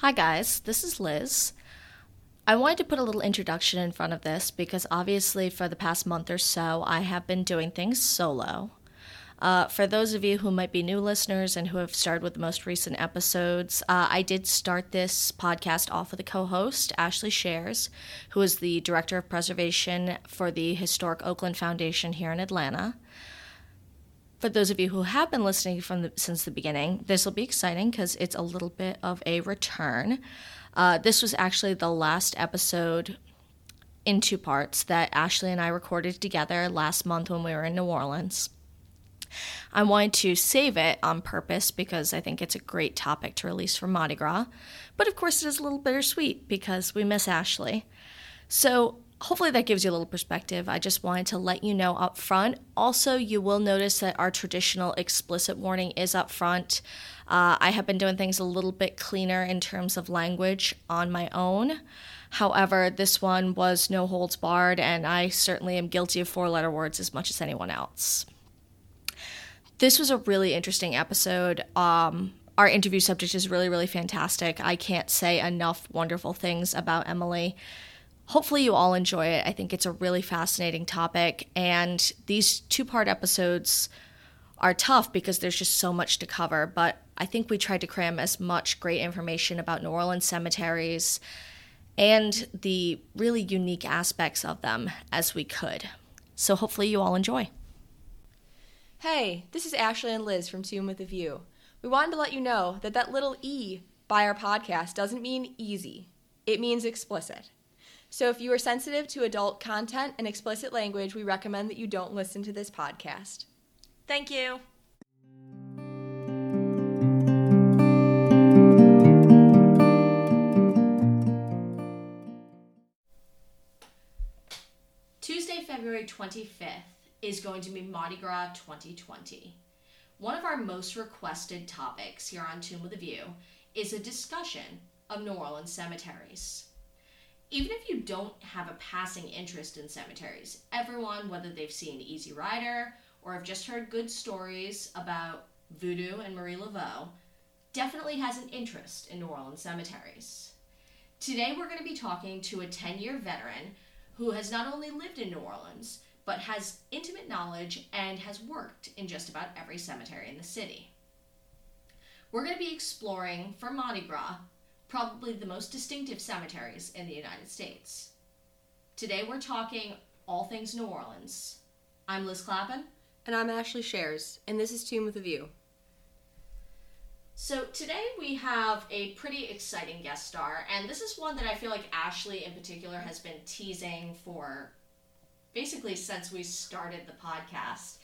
Hi, guys. This is Liz. I wanted to put a little introduction in front of this because obviously, for the past month or so, I have been doing things solo. Uh, for those of you who might be new listeners and who have started with the most recent episodes, uh, I did start this podcast off with a co host, Ashley Shares, who is the Director of Preservation for the Historic Oakland Foundation here in Atlanta. For those of you who have been listening from the, since the beginning, this will be exciting because it's a little bit of a return. Uh, this was actually the last episode in two parts that Ashley and I recorded together last month when we were in New Orleans. I wanted to save it on purpose because I think it's a great topic to release for Mardi Gras. But of course, it is a little bittersweet because we miss Ashley. So hopefully that gives you a little perspective. I just wanted to let you know up front. Also, you will notice that our traditional explicit warning is up front. Uh, I have been doing things a little bit cleaner in terms of language on my own. However, this one was no holds barred, and I certainly am guilty of four letter words as much as anyone else. This was a really interesting episode. Um, our interview subject is really, really fantastic. I can't say enough wonderful things about Emily. Hopefully, you all enjoy it. I think it's a really fascinating topic, and these two part episodes are tough because there's just so much to cover. But I think we tried to cram as much great information about New Orleans cemeteries and the really unique aspects of them as we could. So, hopefully, you all enjoy. Hey, this is Ashley and Liz from Tomb with a View. We wanted to let you know that that little E by our podcast doesn't mean easy, it means explicit. So if you are sensitive to adult content and explicit language, we recommend that you don't listen to this podcast. Thank you. Tuesday, February 25th is going to be Mardi Gras 2020. One of our most requested topics here on Tomb of the View is a discussion of New Orleans cemeteries. Even if you don't have a passing interest in cemeteries, everyone, whether they've seen Easy Rider or have just heard good stories about Voodoo and Marie Laveau, definitely has an interest in New Orleans cemeteries. Today, we're going to be talking to a 10 year veteran who has not only lived in New Orleans, but has intimate knowledge and has worked in just about every cemetery in the city. We're going to be exploring for Mardi Gras probably the most distinctive cemeteries in the United States. Today we're talking all things New Orleans. I'm Liz Clappin. And I'm Ashley Shares, and this is Tomb with a View. So today we have a pretty exciting guest star, and this is one that I feel like Ashley in particular has been teasing for basically since we started the podcast.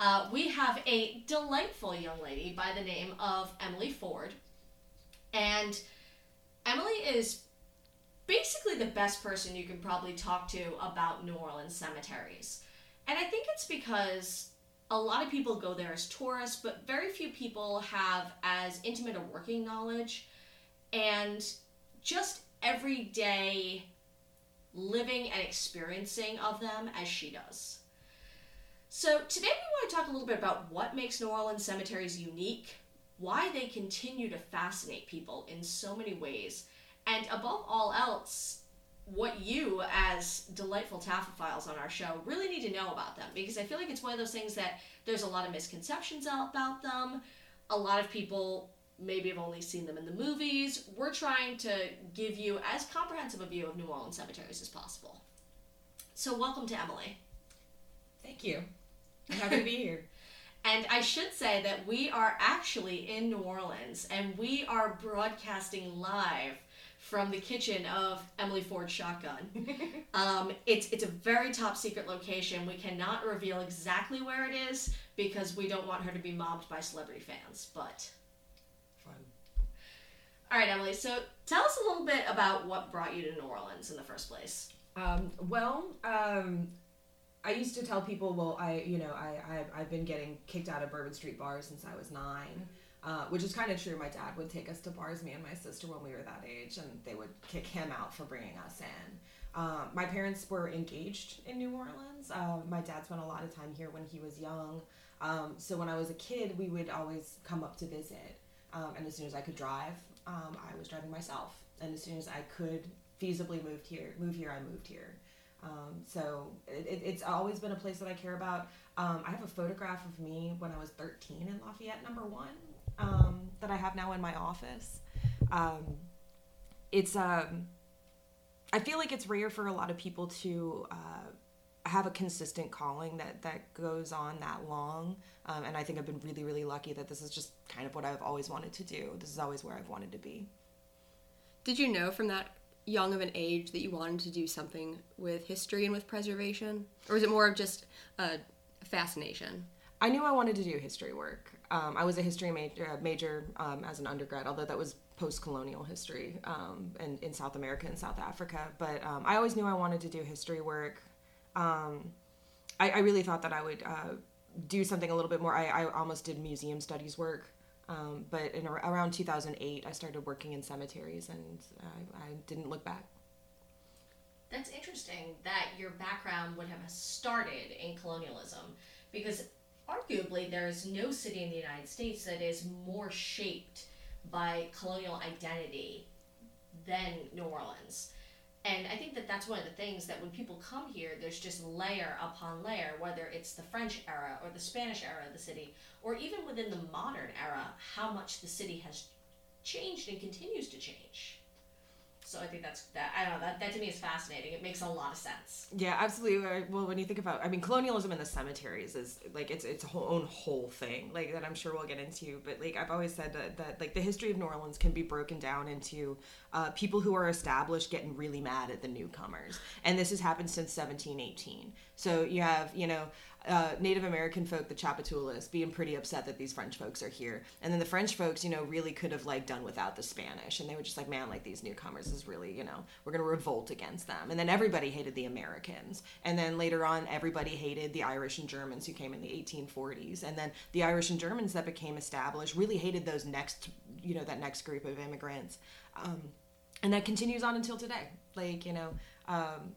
Uh, we have a delightful young lady by the name of Emily Ford. And Emily is basically the best person you can probably talk to about New Orleans cemeteries. And I think it's because a lot of people go there as tourists, but very few people have as intimate a working knowledge and just everyday living and experiencing of them as she does. So, today we want to talk a little bit about what makes New Orleans cemeteries unique, why they continue to fascinate people in so many ways, and above all else, what you, as delightful Taphophiles on our show, really need to know about them because I feel like it's one of those things that there's a lot of misconceptions about them. A lot of people maybe have only seen them in the movies. We're trying to give you as comprehensive a view of New Orleans cemeteries as possible. So, welcome to Emily. Thank you. I'm happy to be here. And I should say that we are actually in New Orleans and we are broadcasting live from the kitchen of Emily Ford Shotgun. um, it's it's a very top secret location. We cannot reveal exactly where it is because we don't want her to be mobbed by celebrity fans. But Fun. all right, Emily. So tell us a little bit about what brought you to New Orleans in the first place. Um, well, um, I used to tell people, well, I, you know, I, I, I've been getting kicked out of Bourbon Street bars since I was nine, uh, which is kind of true. My dad would take us to bars, me and my sister, when we were that age, and they would kick him out for bringing us in. Um, my parents were engaged in New Orleans. Uh, my dad spent a lot of time here when he was young. Um, so when I was a kid, we would always come up to visit. Um, and as soon as I could drive, um, I was driving myself, and as soon as I could feasibly moved here, move here, I moved here. Um, so it, it's always been a place that I care about. Um, I have a photograph of me when I was 13 in Lafayette, number one, um, that I have now in my office. Um, it's um, I feel like it's rare for a lot of people to uh, have a consistent calling that that goes on that long. Um, and I think I've been really, really lucky that this is just kind of what I've always wanted to do. This is always where I've wanted to be. Did you know from that young of an age that you wanted to do something with history and with preservation, or was it more of just a fascination? I knew I wanted to do history work. Um, I was a history major, uh, major um, as an undergrad, although that was post-colonial history um, in, in South America and South Africa. But um, I always knew I wanted to do history work. Um, I, I, really thought that I would uh, do something a little bit more. I, I almost did museum studies work. Um, but in around 2008, I started working in cemeteries, and I, I didn't look back. That's interesting that your background would have started in colonialism, because arguably there is no city in the United States that is more shaped by colonial identity than New Orleans. And I think that that's one of the things that when people come here, there's just layer upon layer, whether it's the French era or the Spanish era of the city, or even within the modern era, how much the city has changed and continues to change. So I think that's that. I don't know that that to me is fascinating. It makes a lot of sense. Yeah, absolutely. Well, when you think about, I mean, colonialism in the cemeteries is like it's it's whole own whole thing, like that I'm sure we'll get into. But like I've always said that that like the history of New Orleans can be broken down into uh, people who are established getting really mad at the newcomers, and this has happened since 1718. So you have you know uh, Native American folk, the Tchoupitoulas, being pretty upset that these French folks are here. And then the French folks, you know, really could have like done without the Spanish. And they were just like, man, like these newcomers is really, you know, we're going to revolt against them. And then everybody hated the Americans. And then later on, everybody hated the Irish and Germans who came in the 1840s. And then the Irish and Germans that became established really hated those next, you know, that next group of immigrants. Um, and that continues on until today. Like, you know, um,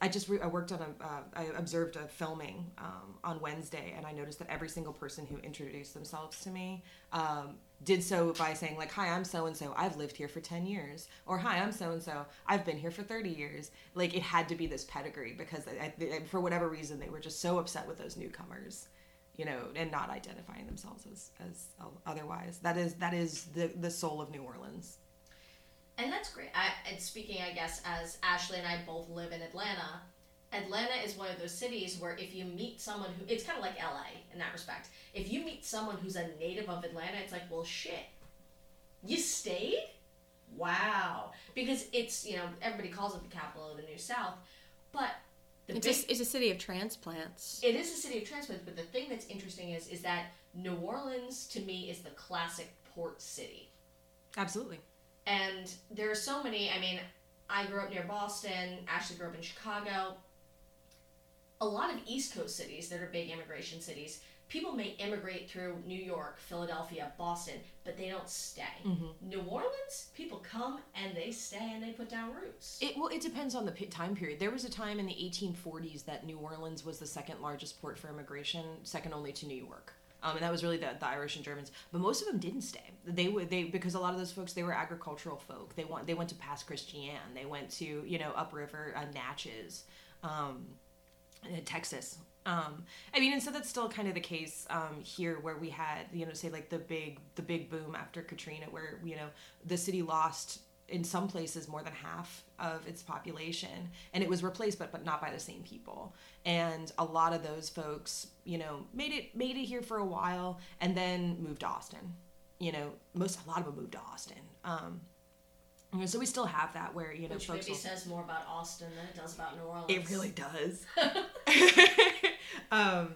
I just re- I worked on a uh, I observed a filming um, on Wednesday, and I noticed that every single person who introduced themselves to me um, did so by saying like, "Hi, I'm so and so. I've lived here for ten years," or "Hi, I'm so and so. I've been here for thirty years." Like it had to be this pedigree because I, I, for whatever reason they were just so upset with those newcomers, you know, and not identifying themselves as as otherwise. That is that is the the soul of New Orleans and that's great. I, and speaking, I guess, as Ashley and I both live in Atlanta, Atlanta is one of those cities where if you meet someone who, it's kind of like LA in that respect. If you meet someone who's a native of Atlanta, it's like, well, shit, you stayed? Wow. Because it's, you know, everybody calls it the capital of the New South, but it's, big, a, it's a city of transplants. It is a city of transplants, but the thing that's interesting is is that New Orleans to me is the classic port city. Absolutely. And there are so many. I mean, I grew up near Boston. Ashley grew up in Chicago. A lot of East Coast cities that are big immigration cities, people may immigrate through New York, Philadelphia, Boston, but they don't stay. Mm-hmm. New Orleans, people come and they stay and they put down roots. It well, it depends on the time period. There was a time in the 1840s that New Orleans was the second largest port for immigration, second only to New York. Um, and that was really the, the Irish and Germans. But most of them didn't stay. They would they because a lot of those folks they were agricultural folk. They want they went to Pass Christian. They went to you know upriver uh, Natchez, um, Texas. Um, I mean, and so that's still kind of the case um, here, where we had, you know, say like the big, the big boom after Katrina, where you know the city lost in some places more than half of its population and it was replaced but but not by the same people. And a lot of those folks you know made it made it here for a while and then moved to austin. You know most a lot of them moved to austin. Um, so we still have that where you know which maybe will, says more about austin than it does about new orleans. It really does. Um,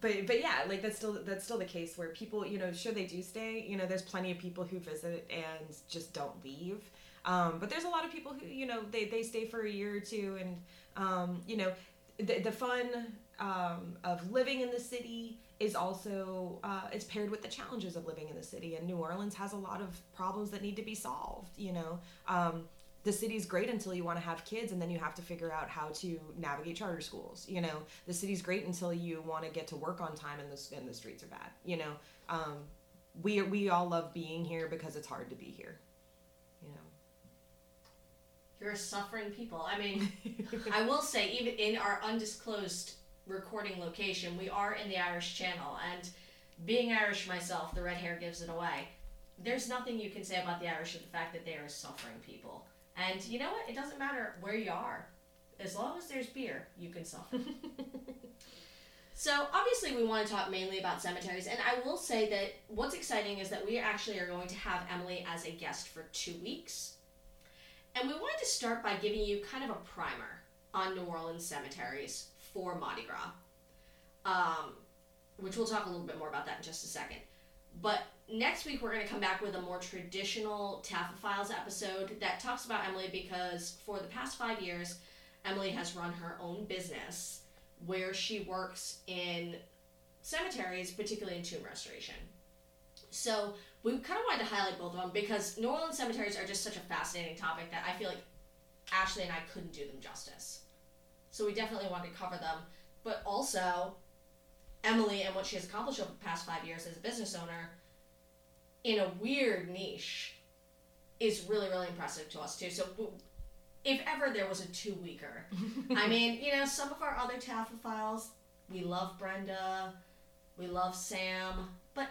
but but yeah like that's still that's still the case where people you know sure they do stay you know there's plenty of people who visit and just don't leave um, but there's a lot of people who, you know, they, they stay for a year or two, and um, you know, the, the fun um, of living in the city is also uh, it's paired with the challenges of living in the city. And New Orleans has a lot of problems that need to be solved. You know, um, the city's great until you want to have kids, and then you have to figure out how to navigate charter schools. You know, the city's great until you want to get to work on time, and the and the streets are bad. You know, um, we we all love being here because it's hard to be here. You're a suffering people. I mean, I will say, even in our undisclosed recording location, we are in the Irish Channel, and being Irish myself, the red hair gives it away. There's nothing you can say about the Irish of the fact that they are suffering people. And you know what? It doesn't matter where you are. As long as there's beer, you can suffer. so, obviously, we want to talk mainly about cemeteries. And I will say that what's exciting is that we actually are going to have Emily as a guest for two weeks. And we wanted to start by giving you kind of a primer on New Orleans cemeteries for Mardi Gras, um, which we'll talk a little bit more about that in just a second. But next week, we're going to come back with a more traditional Taphophiles episode that talks about Emily because for the past five years, Emily has run her own business where she works in cemeteries, particularly in tomb restoration. So we kind of wanted to highlight both of them because New Orleans cemeteries are just such a fascinating topic that I feel like Ashley and I couldn't do them justice. So we definitely wanted to cover them, but also Emily and what she has accomplished over the past five years as a business owner in a weird niche is really really impressive to us too. So if ever there was a two weeker, I mean, you know, some of our other Taphophiles, we love Brenda, we love Sam, but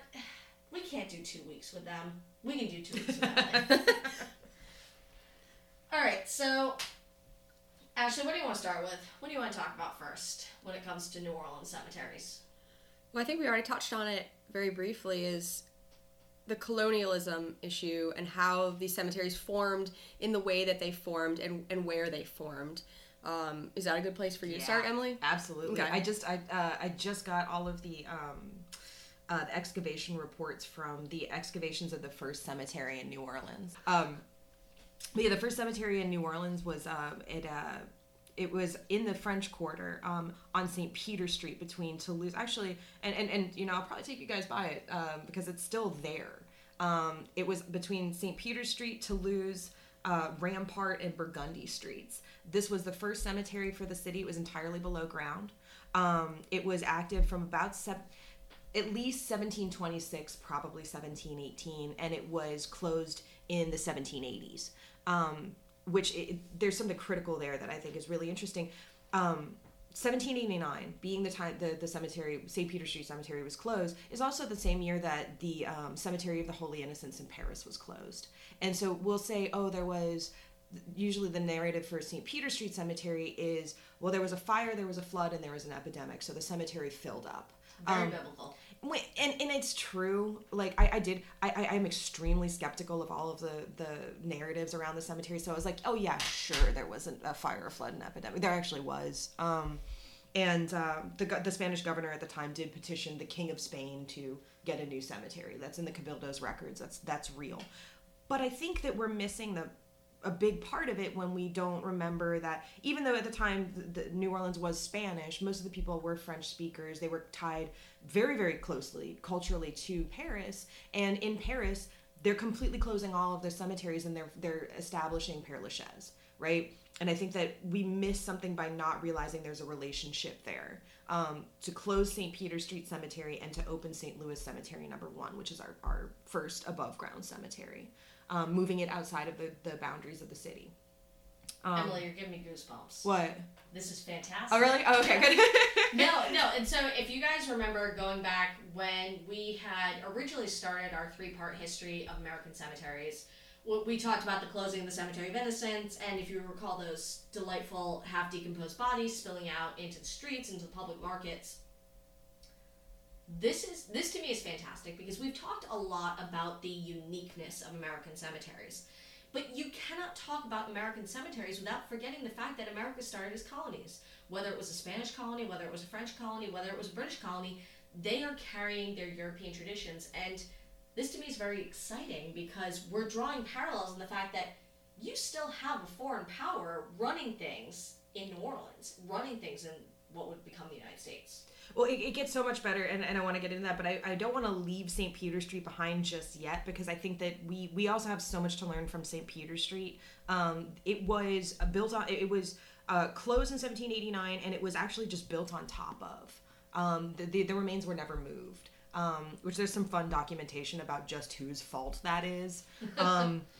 we can't do two weeks with them. We can do two weeks with Emily. All right, so Ashley, what do you want to start with? What do you want to talk about first when it comes to New Orleans cemeteries? Well, I think we already touched on it very briefly. Is the colonialism issue and how these cemeteries formed in the way that they formed and, and where they formed. Um, is that a good place for you Yeah, to start, Emily? Absolutely. Okay. I just I uh, I just got all of the um, uh, the excavation reports from the excavations of the first cemetery in New Orleans. Um, yeah, the first cemetery in New Orleans was uh, it. Uh, it was in the French Quarter um, on St. Peter Street between Toulouse. Actually, and, and, and you know, I'll probably take you guys by it um, because it's still there. Um, it was between St. Peter Street, Toulouse, uh, Rampart, and Burgundy Streets. This was the first cemetery for the city. It was entirely below ground. Um, it was active from about seven, at least 1726, probably 1718, and it was closed in the 1780s. Um, which it, there's something critical there that I think is really interesting. Um, 1789 being the time the, the cemetery st peter street cemetery was closed is also the same year that the um, cemetery of the holy innocents in paris was closed and so we'll say oh there was usually the narrative for st peter street cemetery is well there was a fire there was a flood and there was an epidemic so the cemetery filled up Very Um, biblical. And and it's true. Like I, I did. I, I I'm extremely skeptical of all of the the narratives around the cemetery. So I was like, oh yeah, sure, there wasn't a fire, flood, an epidemic. There actually was. Um, and uh, the the Spanish governor at the time did petition the King of Spain to get a new cemetery. That's in the Cabildo's records. That's that's real. But I think that we're missing the a big part of it when we don't remember that even though at the time the, the New Orleans was Spanish, most of the people were French speakers. They were tied very very closely culturally to Paris, and in Paris they're completely closing all of their cemeteries and they're they're establishing Père Lachaise, right? And I think that we miss something by not realizing there's a relationship there. Um, to close St. Peter Street Cemetery and to open St. Louis Cemetery number one, which is our, our first above ground cemetery, um, moving it outside of the, the boundaries of the city. Um, Emily, you're giving me goosebumps. What? This is fantastic. Oh, really? Oh, okay, good. no, no. And so, if you guys remember going back when we had originally started our three part history of American cemeteries, we talked about the closing of the Cemetery of Innocents, and if you recall those delightful half decomposed bodies spilling out into the streets, into the public markets. This is this to me is fantastic because we've talked a lot about the uniqueness of American cemeteries. But you cannot talk about American cemeteries without forgetting the fact that America started as colonies. Whether it was a Spanish colony, whether it was a French colony, whether it was a British colony, they are carrying their European traditions. And this to me is very exciting because we're drawing parallels in the fact that you still have a foreign power running things in New Orleans, running things in what would become the United States. Well, it, it gets so much better, and, and I want to get into that, but I, I don't want to leave St. Peter Street behind just yet because I think that we, we also have so much to learn from St. Peter Street. Um, it was uh, built on, it was uh, closed in 1789, and it was actually just built on top of. Um, the, the, the remains were never moved, um, which there's some fun documentation about just whose fault that is. Um,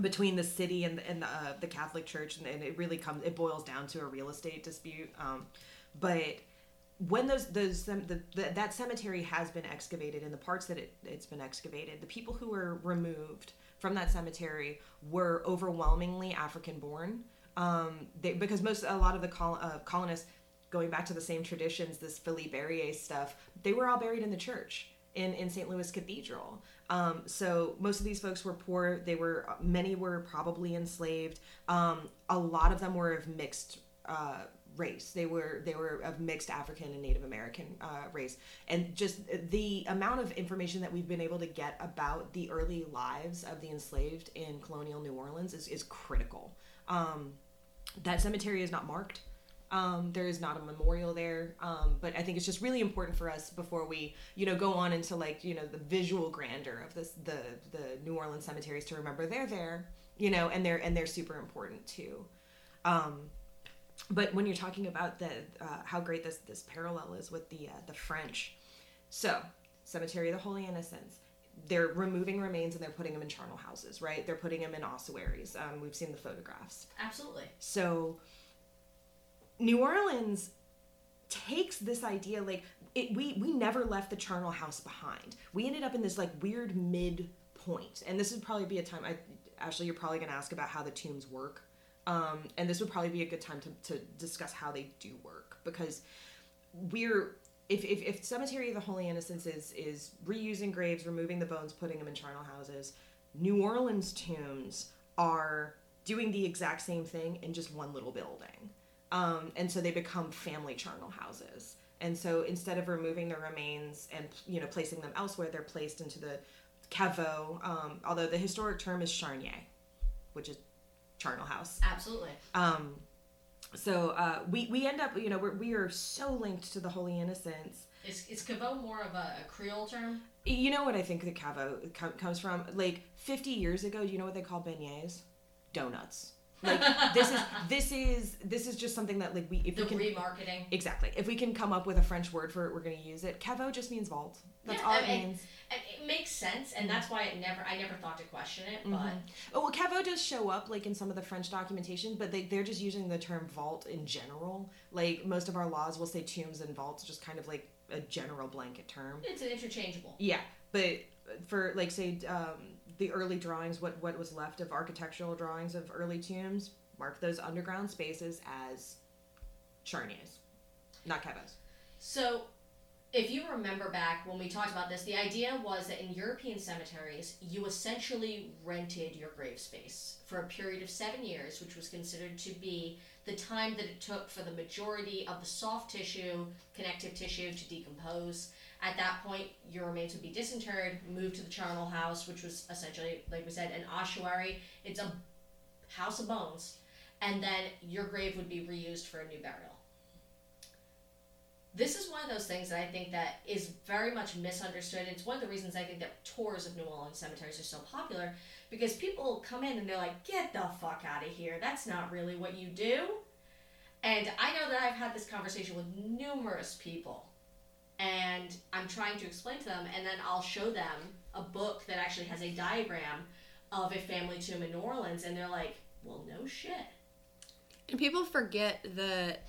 between the city and, and the, uh, the Catholic Church, and, and, it really comes it boils down to a real estate dispute. Um, but when those those the, the, that cemetery has been excavated and the parts that it, it's been excavated, the people who were removed from that cemetery were overwhelmingly African born. Um, they, because most a lot of the col- uh, colonists going back to the same traditions, this Philippe Ariès stuff, they were all buried in the church in, in St. Louis Cathedral. Um, so most of these folks were poor. They were many were probably enslaved. Um, a lot of them were of mixed uh, race. They were they were of mixed African and Native American uh, race, and just the amount of information that we've been able to get about the early lives of the enslaved in colonial New Orleans is is critical. Um, that cemetery is not marked. Um, there is not a memorial there, um, but I think it's just really important for us before we, you know, go on into like you know the visual grandeur of this the the New Orleans cemeteries to remember they're there, you know, and they're and they're super important too. Um, but when you're talking about the uh, how great this this parallel is with the uh, the French, so Cemetery of the Holy Innocents, they're removing remains and they're putting them in charnel houses, right? They're putting them in ossuaries. Um, we've seen the photographs. Absolutely. So New Orleans takes this idea like it, we we never left the charnel house behind. We ended up in this like weird mid point, and this would probably be a time. I Ashley, you're probably going to ask about how the tombs work, um, and this would probably be a good time to to discuss how they do work because we're if, if, if cemetery of the holy innocents is is reusing graves removing the bones putting them in charnel houses new orleans tombs are doing the exact same thing in just one little building um, and so they become family charnel houses. And so instead of removing the remains and you know placing them elsewhere, they're placed into the caveau. Um, although the historic term is charnier, which is charnel house. Absolutely. Um, so uh, we we end up you know we're, we are so linked to the Holy Innocents. Is, is caveau more of a, a Creole term? You know what I think the caveau com- comes from? Like 50 years ago, do you know what they call beignets? Donuts. Like this is this is this is just something that like we if the we can remarketing exactly if we can come up with a French word for it, we're going to use it. Caveau just means vault. That's yeah, all I it mean, means. It, it makes sense, and that's why it never I never thought to question it. But Mhm. Oh well, caveau does show up like in some of the French documentation, but they they're just using the term vault in general. Like most of our laws will say tombs and vaults, just kind of like a general blanket term. it's an interchangeable. Yeah, but for like say um, the early drawings, what what was left of architectural drawings of early tombs, mark those underground spaces as charniers, not cavos. So, if you remember back when we talked about this, the idea was that in European cemeteries, you essentially rented your grave space for a period of seven years, which was considered to be the time that it took for the majority of the soft tissue, connective tissue, to decompose. At that point, your remains would be disinterred, moved to the charnel house, which was essentially, like we said, an ossuary. It's a house of bones. And then your grave would be reused for a new burial this is one of those things that I think that is very much misunderstood. It's one of the reasons I think that tours of New Orleans cemeteries are so popular because people come in and they're like, "Get the fuck out of here! That's not really what you do." And I know that I've had this conversation with numerous people, and I'm trying to explain to them, and then I'll show them a book that actually has a diagram of a family tomb in New Orleans, and they're like, "Well, no shit." And people forget that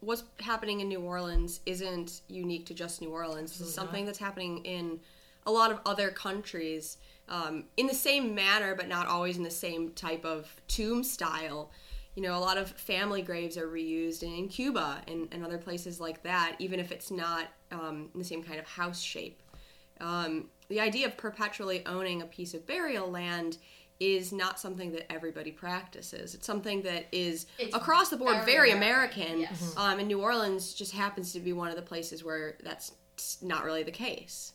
what's happening in New Orleans isn't unique to just New Orleans. This is something that's happening in a lot of other countries um, in the same manner, but not always in the same type of tomb style. You know, a lot of family graves are reused in, in Cuba and, and other places like that, even if it's not um, in the same kind of house shape. Um, the idea of perpetually owning a piece of burial land is not something that everybody practices. It's something that is It's across the board very very American, American. yes. Um, and New Orleans just happens to be one of the places where that's not really the case.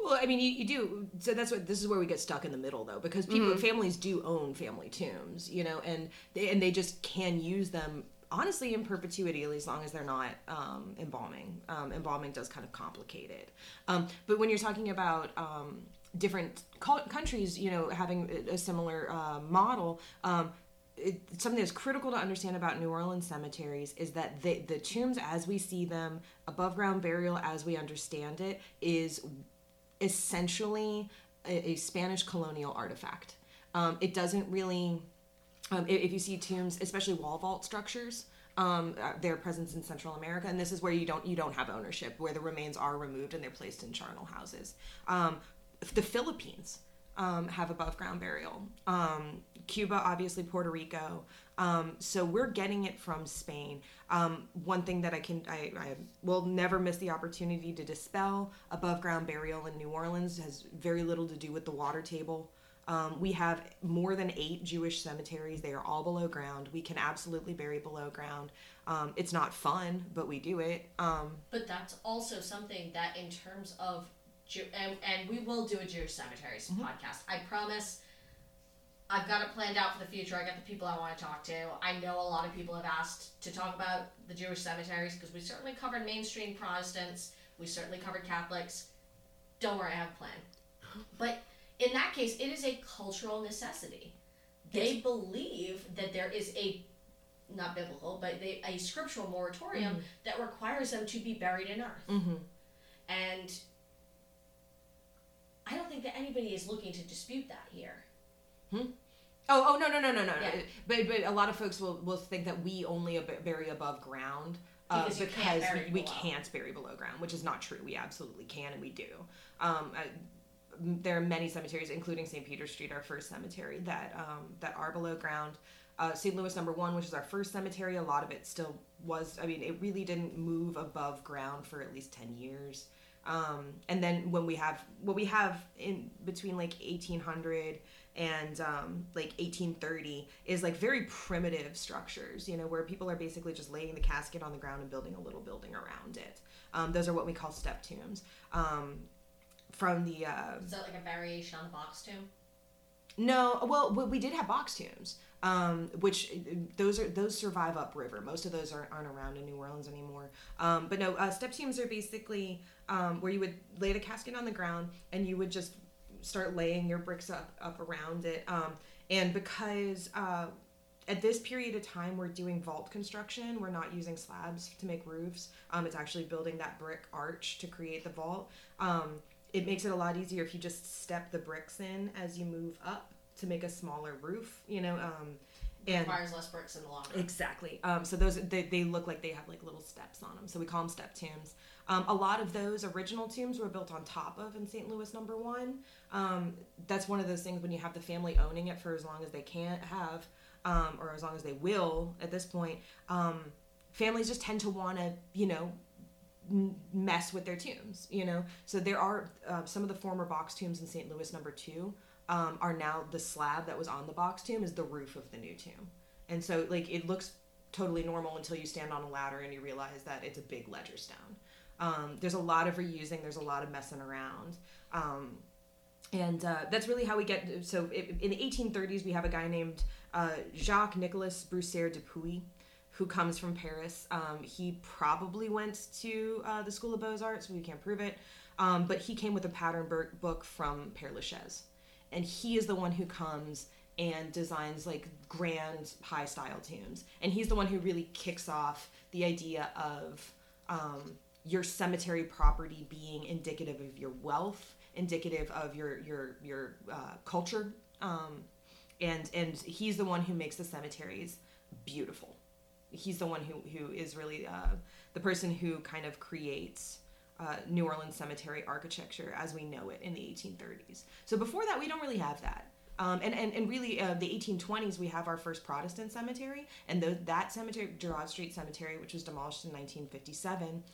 Well, I mean, you, you do. So that's what this is where we get stuck in the middle, though, because people, families do own family tombs, you know, and they and they just can use them honestly in perpetuity as long as they're not um, embalming. Um, embalming does kind of complicate it. Um, but when you're talking about um, different cul- countries, you know, having a similar uh, model. Um, it, something that's critical to understand about New Orleans cemeteries is that the, the tombs as we see them, above ground burial as we understand it, is essentially a, a Spanish colonial artifact. Um, it doesn't really. Um, if, if you see tombs, especially wall vault structures, um, uh, their presence in Central America, and this is where you don't you don't have ownership, where the remains are removed and they're placed in charnel houses. Um, the Philippines um, have above ground burial. Um, Cuba, obviously, Puerto Rico. Um, so we're getting it from Spain. Um, one thing that I can, I, I will never miss the opportunity to dispel above ground burial in New Orleans has very little to do with the water table. Um, we have more than eight Jewish cemeteries. They are all below ground. We can absolutely bury below ground. Um, it's not fun, but we do it. But that's also something that, in terms of, Jew- and, and we will do a Jewish cemeteries podcast. I promise. I've got it planned out for the future. I got the people I want to talk to. I know a lot of people have asked to talk about the Jewish cemeteries because we certainly covered mainstream Protestants. We certainly covered Catholics. Don't worry, I have a plan. But in that case, it is a cultural necessity. They believe that there is a not biblical, but they, a scriptural moratorium that requires them to be buried in earth. mhm. And I don't think that anybody is looking to dispute that here. Oh, oh no, no, no, no, no. Yeah. But but a lot of folks will will think that we only ab- bury above ground. Uh, Because you can't because bury we below. can't bury below ground, which is not true. We absolutely can, and we do. Um, I, there are many cemeteries, including St. Peter Street, our first cemetery, that um, that are below ground. Uh, St. Louis Number One, which is our first cemetery, a lot of it still was. I mean, it really didn't move above ground for at least ten years. Um, and then when we have what we have in between like 1800 and um, like 1830 is like very primitive structures, you know, where people are basically just laying the casket on the ground and building a little building around it. Um, those are what we call step tombs. Um, from the uh, Is that like a variation on the box tomb? no, well, we- did have box tombs, um, which uh, those are those survive upriver. Most of those aren't, aren't around in New Orleans anymore. Um, but no, uh, step tombs are basically um, where you would lay the casket on the ground and you would just start laying your bricks up up around it. Um, and because uh, at this period of time we're doing vault construction, we're not using slabs to make roofs. Um, it's actually building that brick arch to create the vault. Um, it makes it a lot easier if you just step the bricks in as you move up to make a smaller roof, you know. Um, and Requires less bricks in the long run. exactly. Um, so those they, they look like they have like little steps on them. So we call them step tombs. Um, a lot of those original tombs were built on top of in St. Louis Number One. Um, that's one of those things when you have the family owning it for as long as they can have, um, or as long as they will at this point. Um, families just tend to want to, you know, m- mess with their tombs, you know. So there are uh, some of the former box tombs in St. Louis Number Two um, are now the slab that was on the box tomb is the roof of the new tomb, and so like it looks totally normal until you stand on a ladder and you realize that it's a big ledger stone. Um, there's a lot of reusing. There's a lot of messing around. Um, and uh, that's really how we get. So i- in the 1830s, we have a guy named uh, Jacques Nicolas Bussière de Pouilly, who comes from Paris. Um, he probably went to uh, the School of Beaux Arts. We can't prove it, um, but he came with a pattern book from Père Lachaise, and he is the one who comes and designs like grand high style tombs and he's the one who really kicks off the idea of um, your cemetery property being indicative of your wealth indicative of your your your uh, culture um, and and he's the one who makes the cemeteries beautiful he's the one who who is really uh, the person who kind of creates uh, New Orleans cemetery architecture as we know it in the 1830s. So before that, we don't really have that. Um, and, and, and really, uh, the 1820s, we have our first Protestant cemetery, and tho- that cemetery, Girod Street Cemetery, which was demolished in 1957,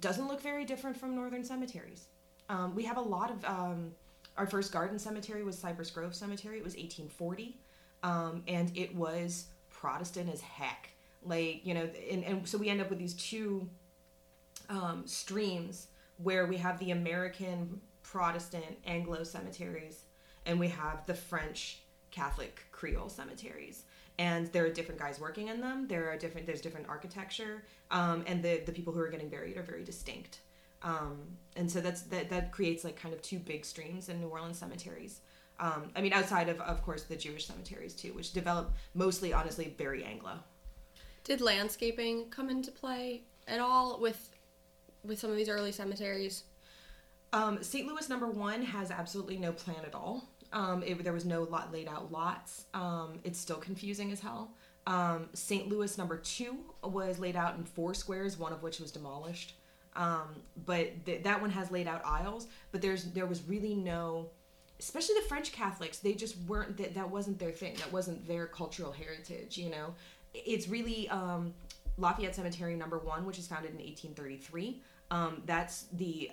doesn't look very different from northern cemeteries. Um, we have a lot of um, our first garden cemetery was Cypress Grove Cemetery. It was 1840, um, and it was Protestant as heck. Like you know, and, and so we end up with these two um, streams where we have the American Protestant Anglo cemeteries and we have the French Catholic Creole cemeteries. And there are different guys working in them. There are different. There's different architecture, um, and the the people who are getting buried are very distinct. Um, and so that's that that creates like kind of two big streams in New Orleans cemeteries. Um, I mean, outside of of course the Jewish cemeteries too, which develop mostly honestly very Anglo. Did landscaping come into play at all with with some of these early cemeteries? Um, St. Louis number one has absolutely no plan at all. Um, it, there was no lot laid out lots. Um, it's still confusing as hell. Um, St. Louis number two was laid out in four squares, one of which was demolished. Um, but th- that one has laid out aisles. But there's there was really no, especially the French Catholics. They just weren't that that wasn't their thing. That wasn't their cultural heritage. You know, it's really um, Lafayette Cemetery number one, which is founded in 1833. Um, that's the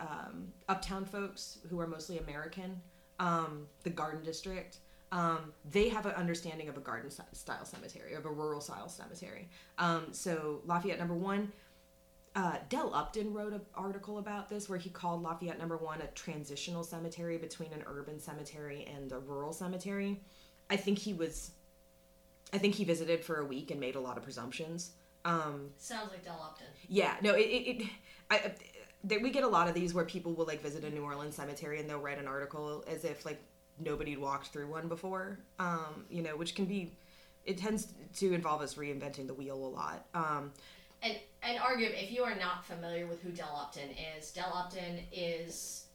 uptown folks who are mostly American, um, the Garden District. Um, they have an understanding of a garden style cemetery, of a rural style cemetery. Um, so Lafayette number one, uh, Dell Upton wrote an article about this where he called Lafayette number one a transitional cemetery between an urban cemetery and a rural cemetery. I think he was, I think he visited for a week and made a lot of presumptions. Um, Sounds like Dell Upton. yeah, no, it, it, it I, We get a lot of these where people will like visit a New Orleans cemetery and they'll write an article as if like nobody walked through one before, um, you know, which can be, it tends to involve us reinventing the wheel a lot. Um, And and arguably, if you are not familiar with who Dell Upton is, Dell Upton is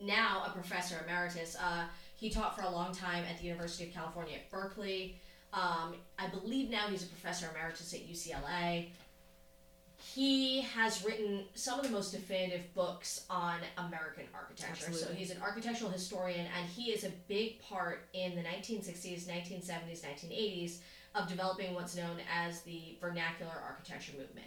now a professor emeritus. Uh, he taught for a long time at the University of California at Berkeley. Um, I believe now he's a professor emeritus at UCLA. He has written some of the most definitive books on American architecture. So he's an architectural historian, and he is a big part in the 1960s, 1970s, 1980s of developing what's known as the vernacular architecture movement.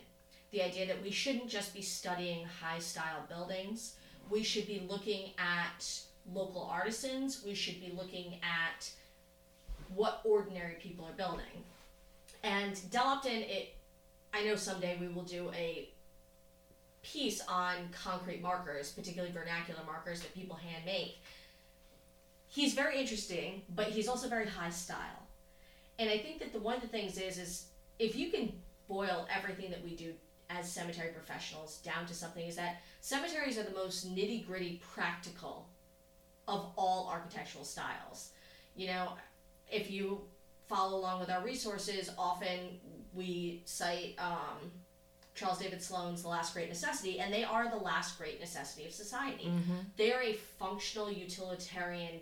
The idea that we shouldn't just be studying high style buildings, we should be looking at local artisans, we should be looking at what ordinary people are building. And Dell Upton, it I know someday we will do a piece on concrete markers, particularly vernacular markers that people hand make. He's very interesting, but he's also very high style. And I think that the one of the things is is if you can boil everything that we do as cemetery professionals down to something is that cemeteries are the most nitty gritty practical of all architectural styles. You know, if you follow along with our resources, often we cite um, Charles David Sloane's The Last Great Necessity, and they are the last great necessity of society. They are a functional utilitarian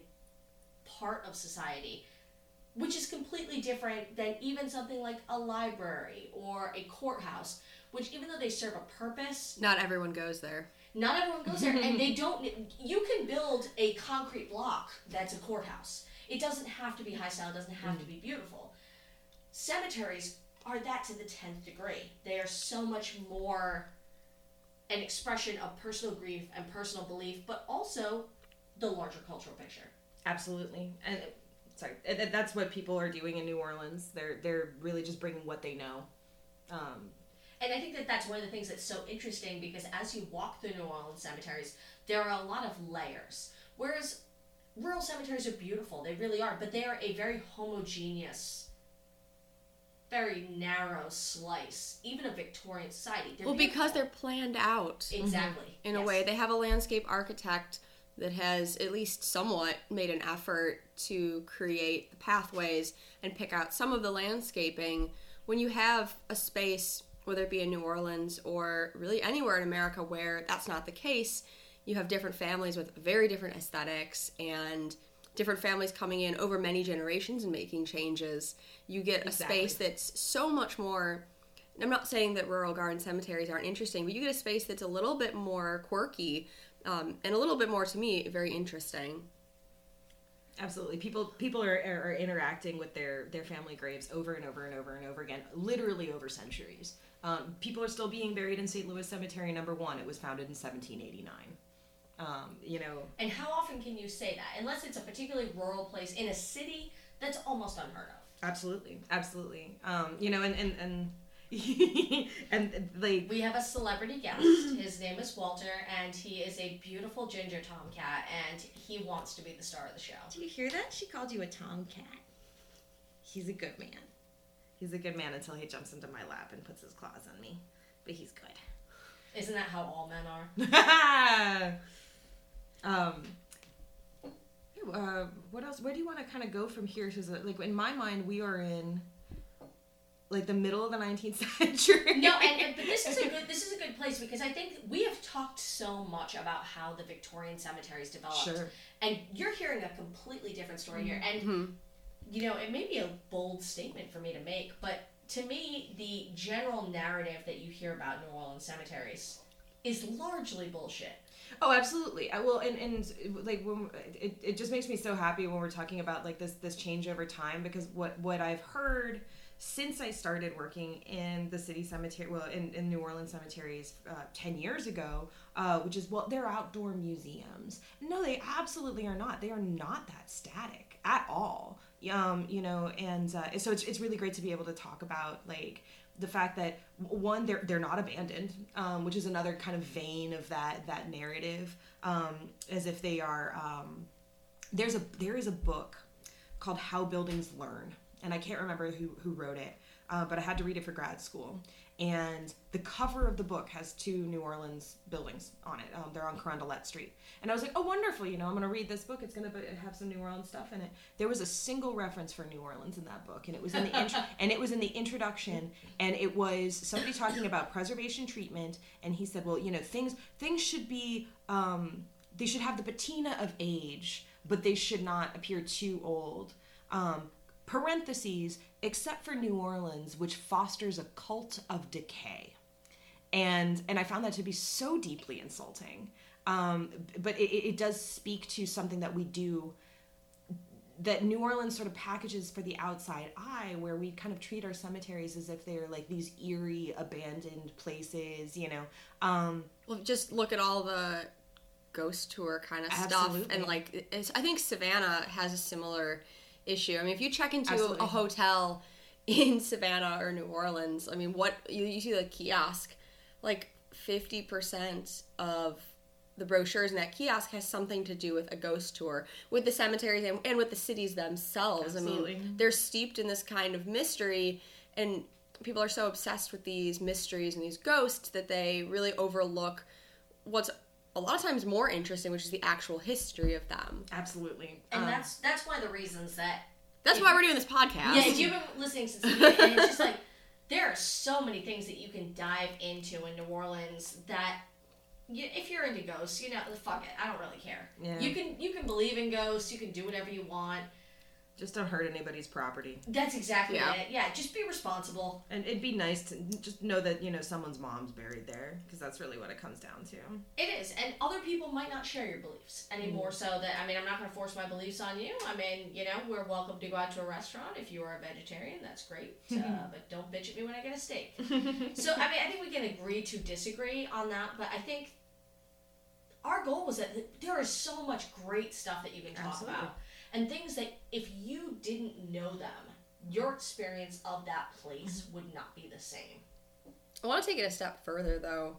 part of society, which is completely different than even something like a library or a courthouse, which, even though they serve a purpose, Not everyone goes there. not everyone goes there, and they don't. You can build a concrete block that's a courthouse. It doesn't have to be high style. It doesn't have to be beautiful. Cemeteries are that to the tenth degree. They are so much more an expression of personal grief and personal belief, but also the larger cultural picture. Absolutely, and sorry, that's what people are doing in New Orleans. They're they're really just bringing what they know. Um, And I think that that's one of the things that's so interesting because as you walk through New Orleans cemeteries, there are a lot of layers. Whereas rural cemeteries are beautiful, they really are, but they are a very homogeneous, very narrow slice, even of Victorian society. They're Well, because they're planned out mhm. exactly in a way. They have a landscape architect that has at least somewhat made an effort to create the pathways and pick out some of the landscaping. When you have a space, whether it be in New Orleans or really anywhere in America where that's not the case, you have different families with very different aesthetics and different families coming in over many generations and making changes. You get a space that's so much more I'm not saying that rural garden cemeteries aren't interesting, but you get a space that's a little bit more quirky um, and a little bit more, to me, very interesting. Absolutely. People people are, are, are interacting with their, their family graves over and over and over and over again, literally over centuries. Um, people are still being buried in St. Louis Cemetery number one. It was founded in 1789. Um, you know, And how often can you say that? Unless it's a particularly rural place in a city that's almost unheard of. absolutely, absolutely. Um, you know, and and and and like We have a celebrity guest. His name is Walter, and he is a beautiful ginger tomcat, and he wants to be the star of the show. Do you hear that? She called you a tomcat. He's a good man. He's a good man until he jumps into my lap and puts his claws on me. But he's good. Isn't that how all men are? um, uh, what else? Where do you want to kind of go from here? Because, like, in my mind, we are in like the middle of the 19th century. No, and, and but this is a good this is a good place because I think we have talked so much about how the Victorian cemeteries developed, Sure. and you're hearing a completely different story here. And you know, it may be a bold statement for me to make, but to me, the general narrative that you hear about New Orleans cemeteries is largely bullshit. Oh, absolutely. I will, and, and like when it, it just makes me so happy when we're talking about like this this change over time because what what I've heard since I started working in the city cemetery, well, in, in New Orleans cemeteries uh, 10 years ago, uh, which is, well, they're outdoor museums. No, they absolutely are not. They are not that static at all. Um, you know, and uh, so it's, it's really great to be able to talk about like the fact that one they're they're not abandoned, um, which is another kind of vein of that that narrative, um, as if they are. Um, there's a there is a book called How Buildings Learn, and I can't remember who who wrote it, uh, but I had to read it for grad school. And the cover of the book has two New Orleans buildings on it. Um, they're on Carondelet Street, and I was like, "Oh, wonderful! You know, I'm going to read this book. It's going to have some New Orleans stuff in it." There was a single reference for New Orleans in that book, and it was in the intro, and it was in the introduction, and it was somebody talking about preservation treatment, and he said, "Well, you know, things things should be." Um, they should have the patina of age, but they should not appear too old. Um, parentheses, except for New Orleans, which fosters a cult of decay. And and I found that to be so deeply insulting. Um, but it, it does speak to something that we do that New Orleans sort of packages for the outside eye, where we kind of treat our cemeteries as if they're like these eerie, abandoned places, you know. Um, Well, just look at all the ghost tour kind of stuff, and like it's, I think Savannah has a similar issue. I mean, if you check into Absolutely. a hotel in Savannah or New Orleans, I mean, what you, you see the kiosk, like fifty percent of the brochures in that kiosk has something to do with a ghost tour with the cemeteries and, and with the cities themselves. I mean, they're steeped in this kind of mystery and people are so obsessed with these mysteries and these ghosts that they really overlook what's a lot of times more interesting, which is the actual history of them. absolutely. And Um, that's that's one of the reasons that That's why we're doing this podcast. Yeah, if you've been listening since the beginning, and it's just like there are so many things that you can dive into in New Orleans that you, if you're into ghosts, you know, fuck it, I don't really care. Yeah. You can you can believe in ghosts, you can do whatever you want. Just don't hurt anybody's property. That's exactly Yeah. it. Yeah, just be responsible. And it'd be nice to just know that you know someone's mom's buried there because that's really what it comes down to. It is, and other people might not share your beliefs any more so that I mean, I'm not going to force my beliefs on you. I mean, you know, we're welcome to go out to a restaurant if you are a vegetarian. That's great, uh, but don't bitch at me when I get a steak. so I mean, I think we can agree to disagree on that, but I think our goal was that there is so much great stuff that you can talk Absolutely. about, and things that if you didn't know them, your experience of that place would not be the same. I want to take it a step further, though.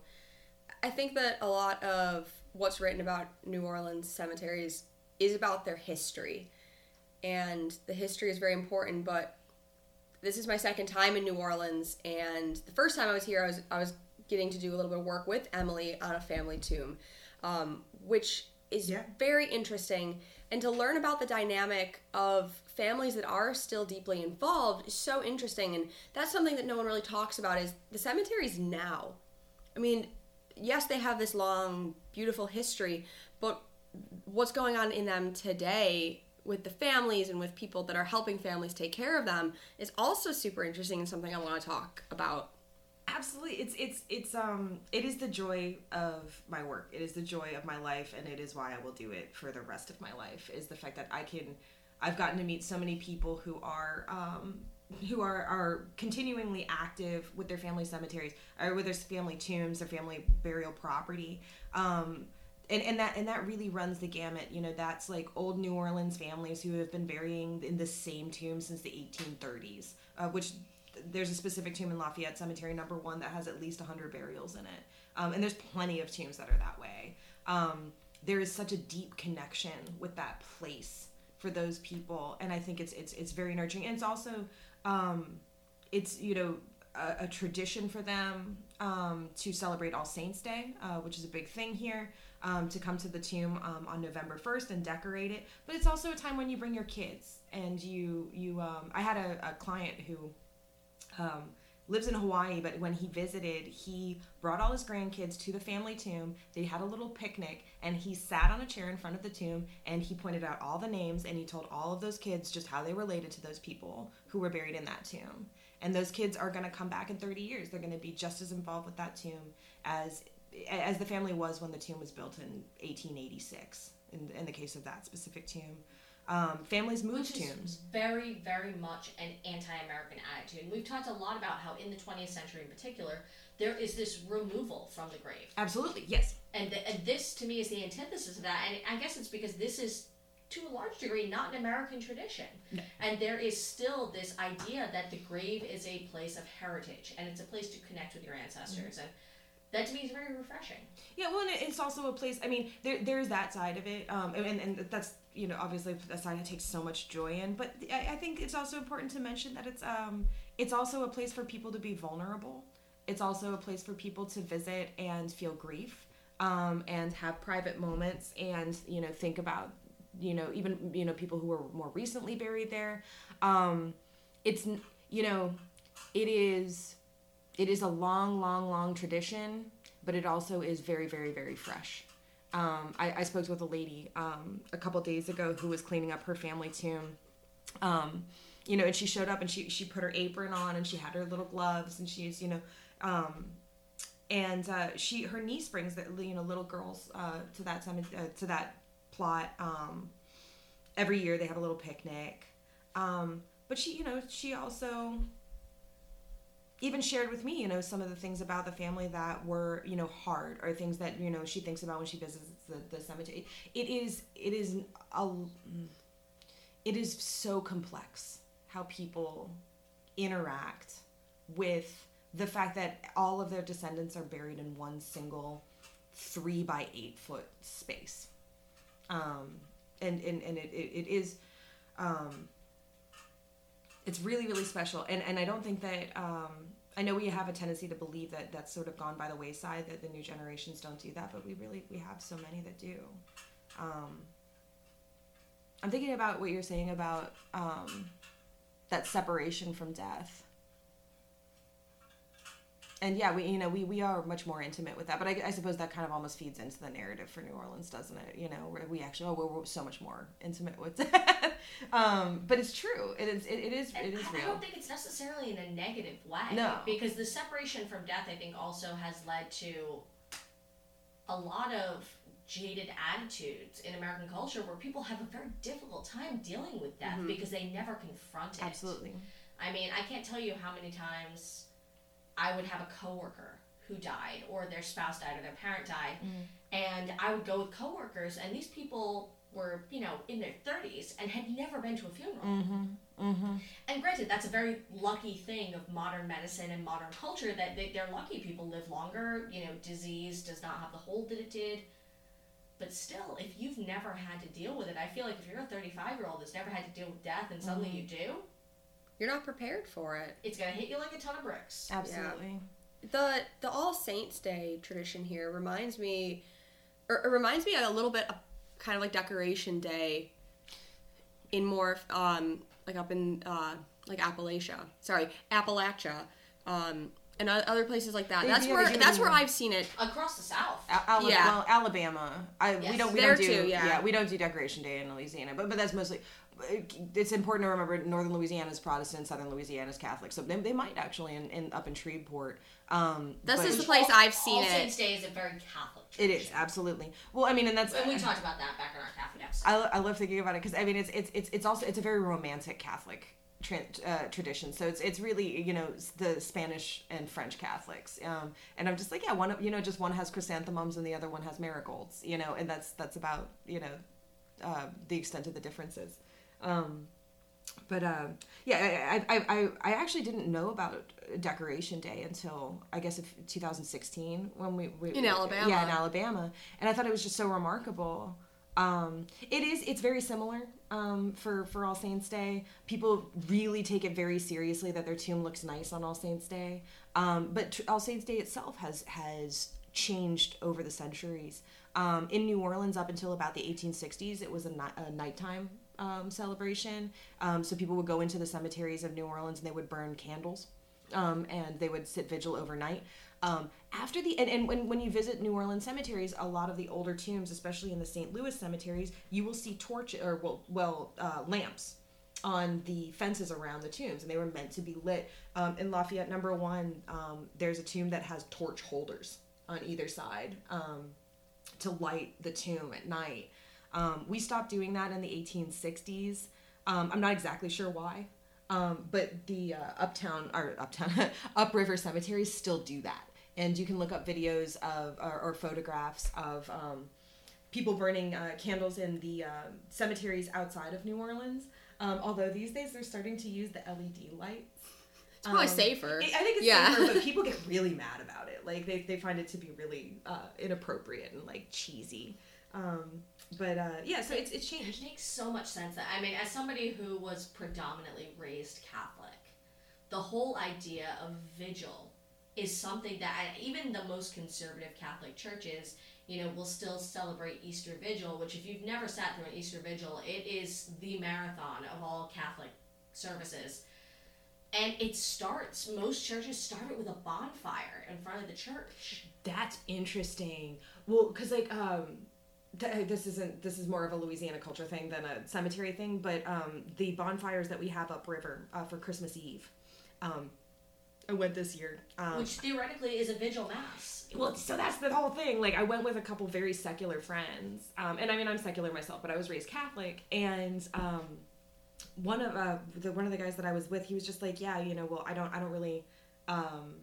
I think that a lot of what's written about New Orleans cemeteries is about their history. And the history is very important, but this is my second time in New Orleans. And the first time I was here, I was, I was getting to do a little bit of work with Emily on a family tomb, um, which is Yeah. very interesting. And to learn about the dynamic of families that are still deeply involved is so interesting. And that's something that no one really talks about is the cemeteries now. I mean, yes, they have this long, beautiful history, but what's going on in them today with the families and with people that are helping families take care of them is also super interesting and something I want to talk about. Absolutely, it's it's it's um it is the joy of my work. It is the joy of my life, and it is why I will do it for the rest of my life. Is the fact that I can, I've gotten to meet so many people who are um who are are continuingly active with their family cemeteries or with their family tombs, their family burial property. Um, and, and that and that really runs the gamut. You know, that's like old New Orleans families who have been burying in the same tomb since the 1830s, uh, which there's a specific tomb in Lafayette Cemetery, number one, that has at least 100 burials in it. Um, and there's plenty of tombs that are that way. Um, there is such a deep connection with that place for those people, and I think it's it's it's very nurturing. And it's also um, it's you know a, a tradition for them um, to celebrate All Saints Day, uh, which is a big thing here. Um, to come to the tomb um, on November first and decorate it, but it's also a time when you bring your kids and you you. I had a, a client who um, lives in Hawaii, but when he visited, he brought all his grandkids to the family tomb. They had a little picnic, and he sat on a chair in front of the tomb and he pointed out all the names and he told all of those kids just how they related to those people who were buried in that tomb. And those kids are going to come back in 30 years. They're going to be just as involved with that tomb as as the family was when the tomb was built in 1886. In, in the case of that specific tomb, um, families move Which is tombs. very, very much an anti-American attitude. And we've talked a lot about how in the 20th century in particular, there is this removal from the grave. Absolutely, yes. And, and this, to me, is the antithesis of that. And I guess it's because this is, to a large degree, not an American tradition. And there is still this idea that the grave is a place of heritage and it's a place to connect with your ancestors. And that, to me, is very refreshing. Yeah, well, and it's also a place. I mean, there there's that side of it, um, and and that's you know obviously a side that takes so much joy in. But I, I think it's also important to mention that it's um it's also a place for people to be vulnerable. It's also a place for people to visit and feel grief, um, and have private moments, and you know think about you know even you know people who were more recently buried there. Um, it's you know it is it is a long, long, long tradition, but it also is very, very, very fresh. Um, I, I spoke with a lady um, a couple days ago who was cleaning up her family tomb. Um, you know, and she showed up and she she put her apron on and she had her little gloves and she's you know, um, and uh, she her niece brings the you know little girls uh, to that time uh, to that plot. Um, every year they have a little picnic, um, but she you know she also even shared with me, you know, some of the things about the family that were, you know, hard or things that, you know, she thinks about when she visits the, the cemetery. It is, it is, a, it is so complex how people interact with the fact that all of their descendants are buried in one single three by eight foot space. Um, and, and, and it, it, it is, um, it's really really special. And and i don't think that um i know we have a tendency to believe that that's sort of gone by the wayside that the new generations don't do that but we really we have so many that do. Um i'm thinking about what you're saying about um that separation from death and yeah we you know we we are much more intimate with that but i, I suppose that kind of almost feeds into the narrative for new orleans doesn't it you know we actually oh we're, we're so much more intimate with that um but it's true it is it, it is it is I, I don't think it's necessarily in a negative way. No. Because the separation from death, I think, also has led to a lot of jaded attitudes in American culture where people have a very difficult time dealing with death because they never confront it. absolutely I mean, I can't tell you how many times I would have a coworker who died, or their spouse died, or their parent died, and I would go with coworkers, and these people were, you know, in their 30s and had never been to a funeral. mm-hmm mm-hmm And granted, that's a very lucky thing of modern medicine and modern culture that they, they're lucky people live longer. You know, disease does not have the hold that it did. But still, if you've never had to deal with it, I feel like if you're a 35 year old that's never had to deal with death and suddenly you do, You're not prepared for it. it's going to hit you like a ton of bricks. absolutely the the All Saints Day tradition here reminds me, or it reminds me a little bit of kind of like Decoration Day, in more um like up in uh like Appalachia, sorry Appalachia, um and other places like that. They That's do- where that's where I've seen it. Across the South. Al- Alabama, Yeah. well, Alabama. I, we don't we There don't do too, yeah. we don't do Decoration Day in Louisiana, but but that's mostly. It's important to remember Northern Louisiana is Protestant, Southern Louisiana is Catholic, so they, they might actually in, in up in Shreveport. Um, This is the place I've seen All it. Saints Day is a very Catholic it tradition. is absolutely well. I mean, and that's And we talked about that back in our Catholic episode. I, I love thinking about it because I mean it's it's it's it's also it's a very romantic Catholic tra- uh, tradition. So it's it's really you know the Spanish and French Catholics. Um, and I'm just like yeah, one you know just one has chrysanthemums and the other one has marigolds. You know, and that's that's about you know uh, the extent of the differences. Um, but uh, yeah, I, I, I, I actually didn't know about Decoration Day until I guess if 2016 when we, we In Alabama. Yeah, in Alabama, and I thought it was just so remarkable. Um, it is. It's very similar um, for for All Saints Day. People really take it very seriously that their tomb looks nice on All Saints Day. Um, but All Saints Day itself has has changed over the centuries. Um, in New Orleans, up until about the 1860s, it was a, ni- a nighttime um, celebration. Um, so people would go into the cemeteries of New Orleans and they would burn candles um, and they would sit vigil overnight. Um, after the and, and when, when you visit New Orleans cemeteries, a lot of the older tombs, especially in the St. Louis cemeteries, you will see torch or well, well uh, lamps on the fences around the tombs, and they were meant to be lit. Um, in Lafayette Number One, um, there's a tomb that has torch holders on either side um, to light the tomb at night. Um, we stopped doing that in the 1860s. Um, I'm not exactly sure why, um, but the uh, uptown or uptown upriver cemeteries still do that, and you can look up videos of or, or photographs of um, people burning uh, candles in the uh, cemeteries outside of New Orleans. Um, although these days they're starting to use the LED lights. It's probably Um, safer. I I think it's Yeah. safer, but people get really mad about it. Like they, they find it to be really uh, inappropriate and like cheesy. Um, but uh, yeah, so it's it's changed. It makes so much sense that I mean, as somebody who was predominantly raised Catholic, the whole idea of vigil is something that I, even the most conservative Catholic churches, you know, will still celebrate Easter Vigil. Which, if you've never sat through an Easter Vigil, it is the marathon of all Catholic services. And it starts. Most churches start it with a bonfire in front of the church. That's interesting. Well, because like um, th- this isn't this is more of a Louisiana culture thing than a cemetery thing, but um, the bonfires that we have upriver uh, for Christmas Eve. Um, I went this year. Um, Which theoretically is a vigil mass. well, so that's the whole thing. Like, I went with a couple very secular friends, um, and I mean, I'm secular myself, but I was raised Catholic, and um, one of uh, the one of the guys that I was with, he was just like, "Yeah, you know, well, I don't, I don't really, um,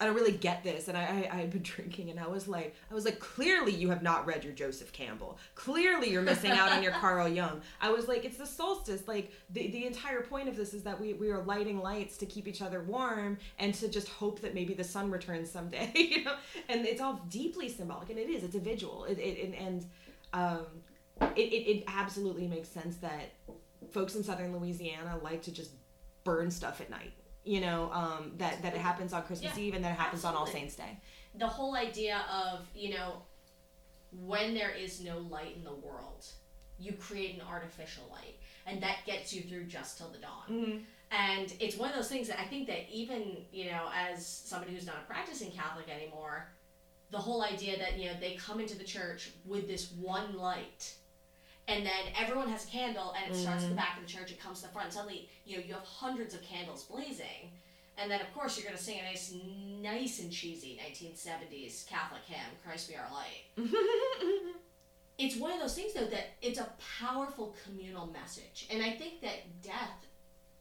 I don't really get this." And I, I, I had been drinking, and I was like, I was like, clearly you have not read your Joseph Campbell. Clearly you're missing out on your Carl Jung. I was like, it's the solstice. Like the the entire point of this is that we we are lighting lights to keep each other warm and to just hope that maybe the sun returns someday. You know, and it's all deeply symbolic, and it is. It's a visual. It, it and, and um, it, it it absolutely makes sense that folks in southern Louisiana like to just burn stuff at night. You know, um, that that it happens on Christmas Yeah, Eve and that it happens on All. Saints Day. the whole idea of you know when there is no light in the world you create an artificial light and that gets you through just till the dawn Mhm. and it's one of those things that i think that even you know as somebody who's not a practicing catholic anymore the whole idea that you know they come into the church with this one light and then everyone has a candle and it starts at the mm-hmm. back of the church it comes to the front and suddenly you know you have hundreds of candles blazing and then, of course, you're going to sing a nice, nice and cheesy 1970s Catholic hymn, Christ Be Our Light. it's one of those things, though, that it's a powerful communal message. And I think that death,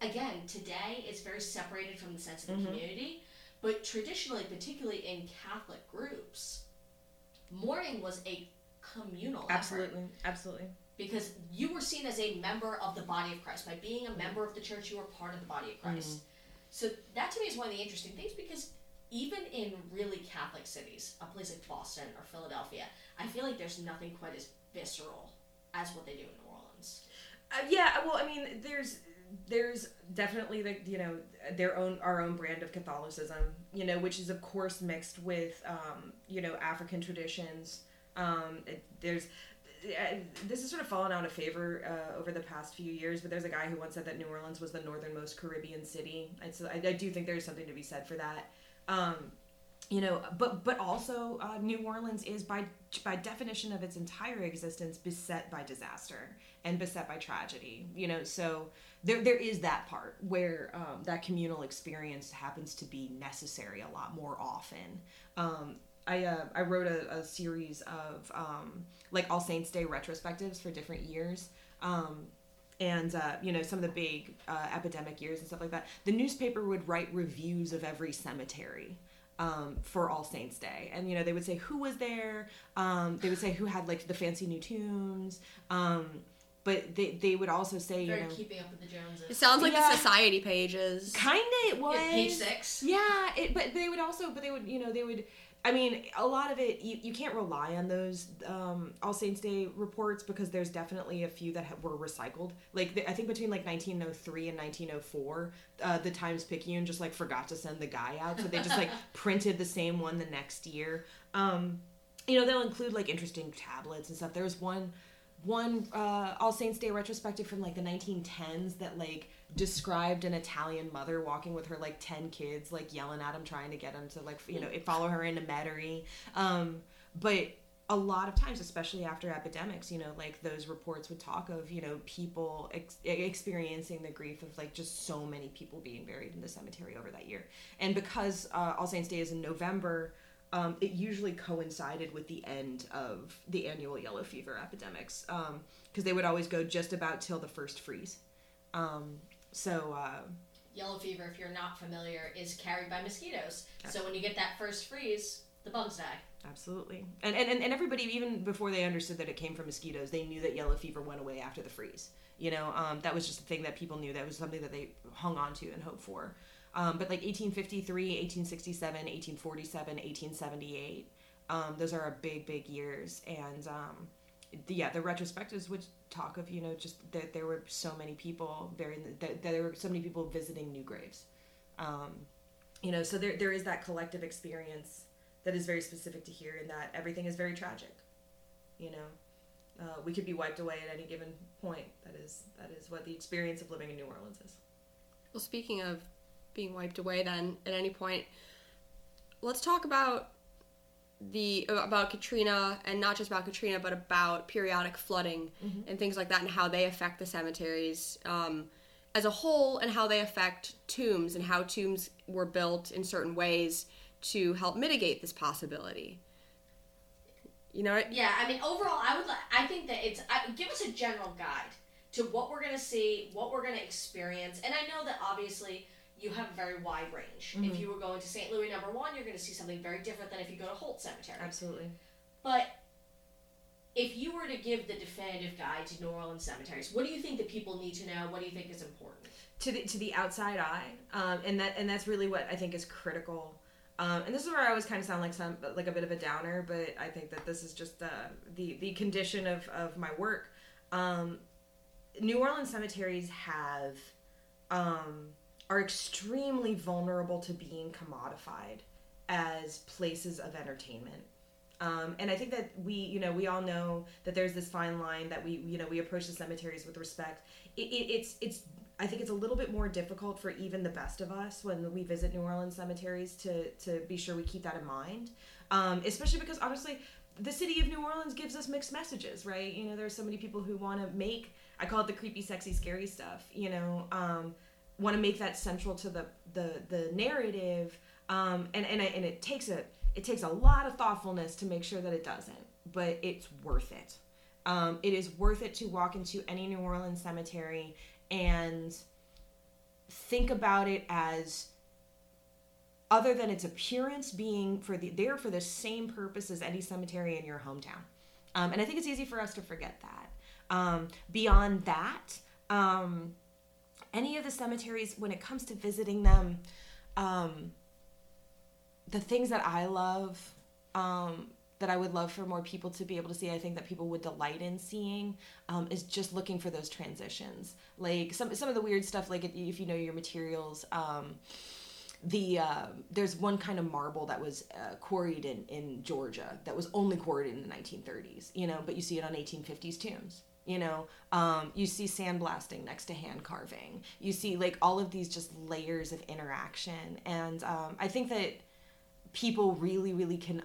again, today is very separated from the sense of the mm-hmm. community. But traditionally, particularly in Catholic groups, mourning was a communal effort Absolutely, absolutely. Because you were seen as a member of the body of Christ. By being a member of the church, you were part of the body of Christ. So that to me is one of the interesting things because even in really Catholic cities, a place like Boston or Philadelphia, I feel like there's nothing quite as visceral as what they do in New Orleans. Uh, yeah, well, I mean, there's there's definitely the you know their own our own brand of Catholicism, you know, which is of course mixed with um, you know African traditions. Um, it, there's this has sort of fallen out of favor uh, over the past few years, but there's a guy who once said that New Orleans was the northernmost Caribbean city, and so I, I do think there's something to be said for that. Um, you know but but also uh, new orleans is by by definition of its entire existence beset by disaster and beset by tragedy you know? So there there is that part where um, that communal experience happens to be necessary a lot more often. Um, I, uh, I wrote a, a series of um, like all saints day retrospectives for different years um, and uh, you know some of the big uh, epidemic years and stuff like that the newspaper would write reviews of every cemetery um, for All Saints Day, and you know they would say who was there. Um, they would say who had like the fancy new tombs. Um, but they they would also say you know keeping up with the Joneses. It sounds like Yeah. the society pages. kind of it was Yeah, page six. yeah, it, but they would also, but they would, you know, they would. I mean, a lot of it you, you can't rely on those um, All Saints Day reports because there's definitely a few that ha- were recycled. Like the, I think between like 1903 and 1904, uh, the Times Picayune just like forgot to send the guy out, so they just like printed the same one the next year. Um, you know, they'll include like interesting tablets and stuff. There was one one uh, All Saints Day retrospective from like the 1910s that like described an Italian mother walking with her like 10 kids, like yelling at him, trying to get him to like you know follow her into Metairie. Um, but a lot of times, especially after epidemics, you know, like those reports would talk of, you know, people ex- experiencing the grief of like just so many people being buried in the cemetery over that year. And because uh, All Saints Day is in November, um, it usually coincided with the end of the annual yellow fever epidemics because um, they would always go just about till the first freeze. Um, so, uh, yellow fever, if you're not familiar, is carried by mosquitoes. So when you get that first freeze, the bugs die. Absolutely. And, and and everybody, even before they understood that it came from mosquitoes, they knew that yellow fever went away after the freeze. You know, um, that was just a thing that people knew. That was something that they hung on to and hoped for. Um, but like 1853, 1867, 1847, 1878, um, those are big, big years. And um, the, yeah, the retrospectives would talk of, you know, just that there were so many people buried, that, that there were so many people visiting new graves. Um, you know, so there, there is that collective experience that is very specific to here in that everything is very tragic. You know, uh, we could be wiped away at any given point. That is that is what the experience of living in New Orleans is. Well, speaking of being wiped away, then at any point, let's talk about the about Katrina and not just about Katrina, but about periodic flooding mm-hmm. and things like that, and how they affect the cemeteries um, as a whole, and how they affect tombs and how tombs were built in certain ways to help mitigate this possibility. You know what? Yeah, I mean, overall, I would. I think that it's. I, give us a general guide to what we're going to see, what we're going to experience, and I know that obviously you have a very wide range. Mm-hmm. If you were going to St. Louis Number One, you're going to see something very different than if you go to Holt Cemetery. Absolutely. But if you were to give the definitive guide to New Orleans cemeteries, what do you think that people need to know? What do you think is important? To the to the outside eye, um, and that and that's really what I think is critical um, and this is where I always kind of sound like some like a bit of a downer, but I think that this is just the the, the condition of, of my work. Um, New Orleans cemeteries have um, are extremely vulnerable to being commodified as places of entertainment. Um, and I think that we, you know, we all know that there's this fine line that we, you know, we approach the cemeteries with respect. It, it, it's it's I think it's a little bit more difficult for even the best of us when we visit New Orleans cemeteries to to be sure we keep that in mind, um, especially because honestly, the city of New Orleans gives us mixed messages, right? You know, there's so many people who want to make I call it the creepy, sexy, scary stuff. You know, um, want to make that central to the the the narrative, um, and and and it takes a it takes a lot of thoughtfulness to make sure that it doesn't, but it's worth it. Um, it is worth it to walk into any New Orleans cemetery and think about it as other than its appearance being for the there for the same purpose as any cemetery in your hometown um, and i think it's easy for us to forget that um, beyond that um, any of the cemeteries when it comes to visiting them um, the things that i love um, that I would love for more people to be able to see, I think that people would delight in seeing, um, is just looking for those transitions. Like some some of the weird stuff, like if you know your materials. Um, the uh, there's one kind of marble that was uh, quarried in, in Georgia that was only quarried in the 1930s, you know, but you see it on 1850s tombs. You know, um, you see sandblasting next to hand carving. You see like all of these just layers of interaction, and um, I think that people really, really can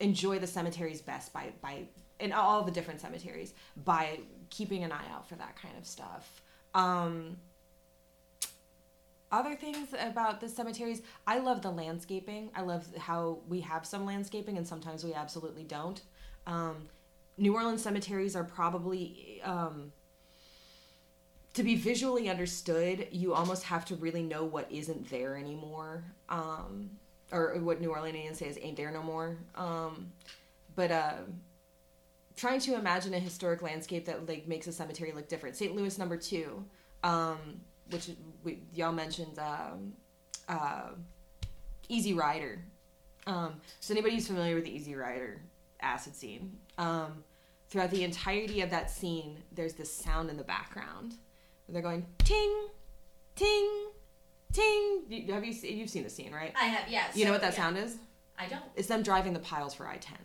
enjoy the cemeteries best by by in all the different cemeteries by keeping an eye out for that kind of stuff. Um, other things about the cemeteries, I love the landscaping. I love how we have some landscaping and sometimes we absolutely don't. Um, New Orleans cemeteries are probably um, to be visually understood. You almost have to really know what isn't there anymore. Um, or what New Orleanians say is ain't there no more. Um, but uh, trying to imagine a historic landscape that like makes a cemetery look different. St. Louis number two, um, which we, y'all mentioned, um, uh, Easy Rider. Um, so anybody who's familiar with the Easy Rider acid scene, um, throughout the entirety of that scene, there's this sound in the background. They're going ting, ting, ting. Have you you've seen the scene, right? I have, yes. You know what that yeah. sound is? I don't. It's them driving the piles for I ten.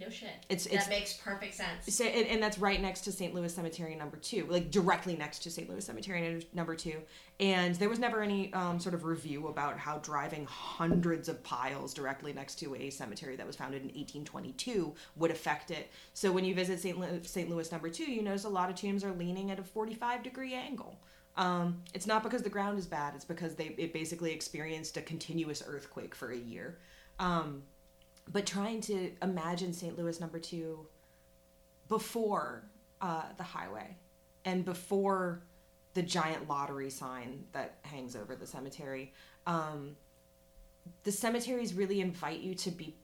No shit. It's- it's- that makes perfect sense. So, and, and that's right next to St. Louis Cemetery number two, like directly next to St. Louis Cemetery number two. And there was never any um, sort of review about how driving hundreds of piles directly next to a cemetery that was founded in 1822 would affect it. So when you visit St. Louis, St. Louis number two, you notice a lot of tombs are leaning at a 45 degree angle. Um, it's not because the ground is bad; it's because they it basically experienced a continuous earthquake for a year. Um, but trying to imagine St. Louis number two before uh, the highway and before the giant lottery sign that hangs over the cemetery. Um, the cemeteries really invite you to be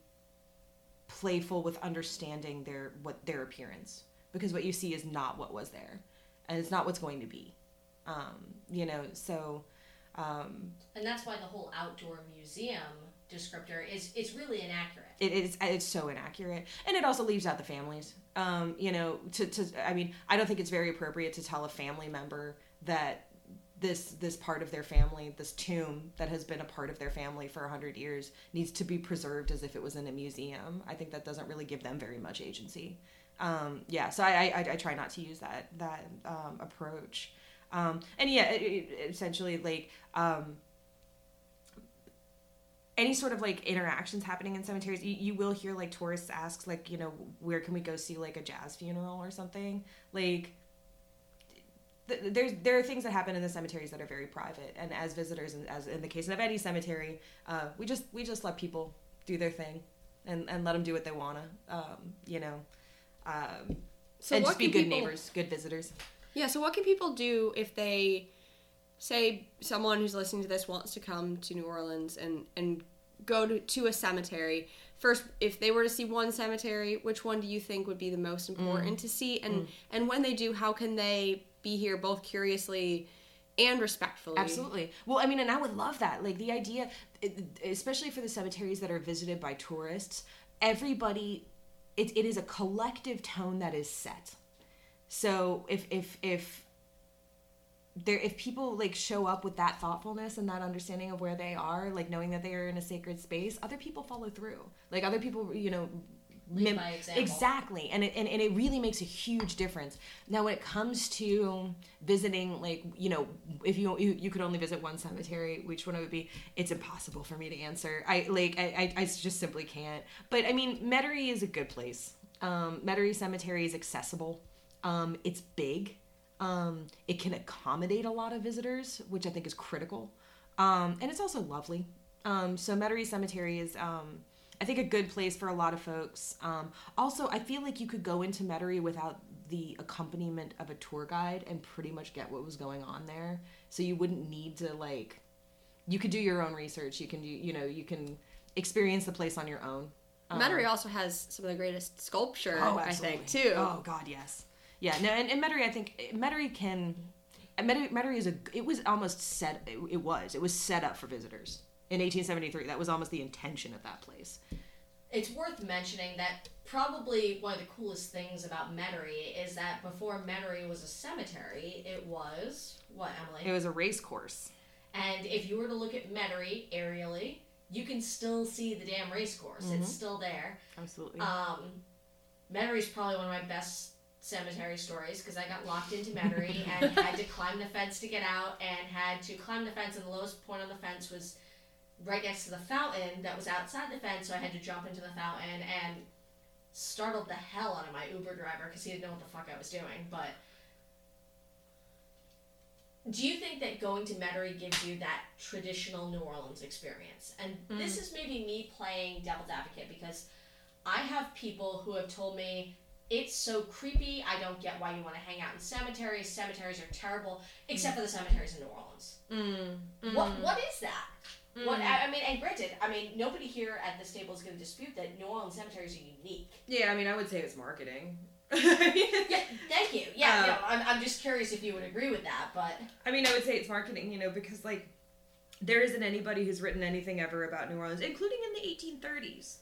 playful with understanding their what their appearance because what you see is not what was there and it's not what's going to be um, you know so um, And that's why the whole outdoor museum descriptor is it's really inaccurate. It is it's so inaccurate. And it also leaves out the families. Um you know to, to i mean i don't think it's very appropriate to tell a family member that this this part of their family this tomb that has been a part of their family for 100 years needs to be preserved as if it was in a museum. I think that doesn't really give them very much agency. Um yeah so i i, I try not to use that that um approach. Um and yeah it, it, essentially like um any sort of like interactions happening in cemeteries you, you will hear like tourists ask like you know where can we go see like a jazz funeral or something? Like th- there's there are things that happen in the cemeteries that are very private and as visitors and as in the case of any cemetery uh, we just we just let people do their thing and and let them do what they want to um, you know um, So and just be good people- neighbors good visitors. Yeah, so what can people do if they say someone who's listening to this wants to come to New Orleans and and go to, to a cemetery? First, if they were to see one cemetery, which one do you think would be the most important mm. to see? And mm. and when they do, how can they be here both curiously and respectfully? Absolutely. Well, I mean, and I would love that. Like the idea, especially for the cemeteries that are visited by tourists, everybody, it, it is a collective tone that is set. So if if if there if people like show up with that thoughtfulness and that understanding of where they are, like knowing that they are in a sacred space, other people follow through. Like other people, you know. Lead by example. Exactly, and it and, and it really makes a huge difference. Now, when it comes to visiting, like you know, if you you, you could only visit one cemetery, which one it would be? It's impossible for me to answer. I like I, I, I just simply can't. But I mean, Metairie is a good place. Um, Metairie Cemetery is accessible. Um, it's big. Um, it can accommodate a lot of visitors, which I think is critical. Um, and it's also lovely. Um, so Metairie Cemetery is, um, I think, a good place for a lot of folks. Um, also, I feel like you could go into Metairie without the accompaniment of a tour guide and pretty much get what was going on there. So you wouldn't need to like, you could do your own research. You can do, you know, you can experience the place on your own. Um, Metairie also has some of the greatest sculpture, Oh, I think, too. Oh God, yes. Yeah, no, and, and Metairie, I think Metairie can. Metairie, Metairie is a. It was almost set. It, it was. It was set up for visitors in 1873. That was almost the intention of that place. It's worth mentioning that probably one of the coolest things about Metairie is that before Metairie was a cemetery, it was what Emily. It was a race course. And if you were to look at Metairie aerially, you can still see the damn race course. It's still there. Absolutely. Um, Metairie is probably one of my best cemetery stories because I got locked into Metairie and had to climb the fence to get out and had to climb the fence and the lowest point on the fence was right next to the fountain that was outside the fence so I had to jump into the fountain and startled the hell out of my Uber driver because he didn't know what the fuck I was doing but do you think that going to Metairie gives you that traditional New Orleans experience? And this mm. is maybe me playing devil's advocate because I have people who have told me it's so creepy. I don't get why you want to hang out in cemeteries. Cemeteries are terrible, except mm. for the cemeteries in New Orleans. Mm, what mm. what is that? What I, I mean, and granted, I mean nobody here at this table is going to dispute that New Orleans cemeteries are unique. yeah, I mean, I would say it's marketing. Yeah, thank you. Yeah, Uh, no, I'm, I'm just curious if you would agree with that, but I mean, I would say it's marketing, you know, because like there isn't anybody who's written anything ever about New Orleans, including in the 1830s,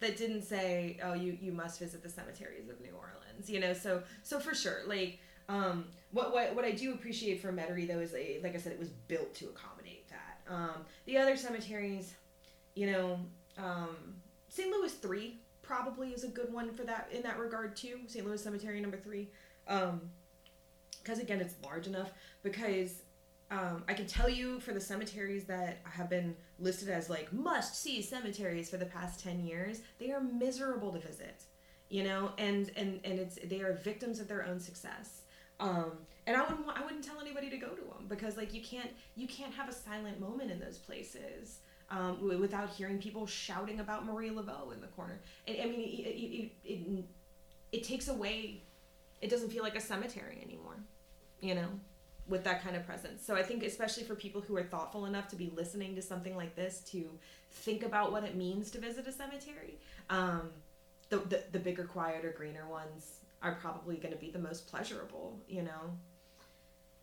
that didn't say, "Oh, you you must visit the cemeteries of New Orleans." You know, so so for sure, like um, what what what I do appreciate for Metairie though is like, I said, it was built to accommodate that. Um, the other cemeteries, you know, um, St. Louis three probably is a good one for that in that regard too. St. Louis Cemetery number three, um, because again it's large enough. Because um, I can tell you for the cemeteries that have been listed as like must see cemeteries for the past ten years, they are miserable to visit. You know, and and and it's they are victims of their own success. Um, and I wouldn't I wouldn't tell anybody to go to them because like you can't you can't have a silent moment in those places um, w- without hearing people shouting about Marie Laveau in the corner. And I mean, it, it, it, it, it takes away. It doesn't feel like a cemetery anymore, you know, with that kind of presence. So I think especially for people who are thoughtful enough to be listening to something like this to think about what it means to visit a cemetery. Um, the, the the bigger, quieter, greener ones are probably going to be the most pleasurable, you know.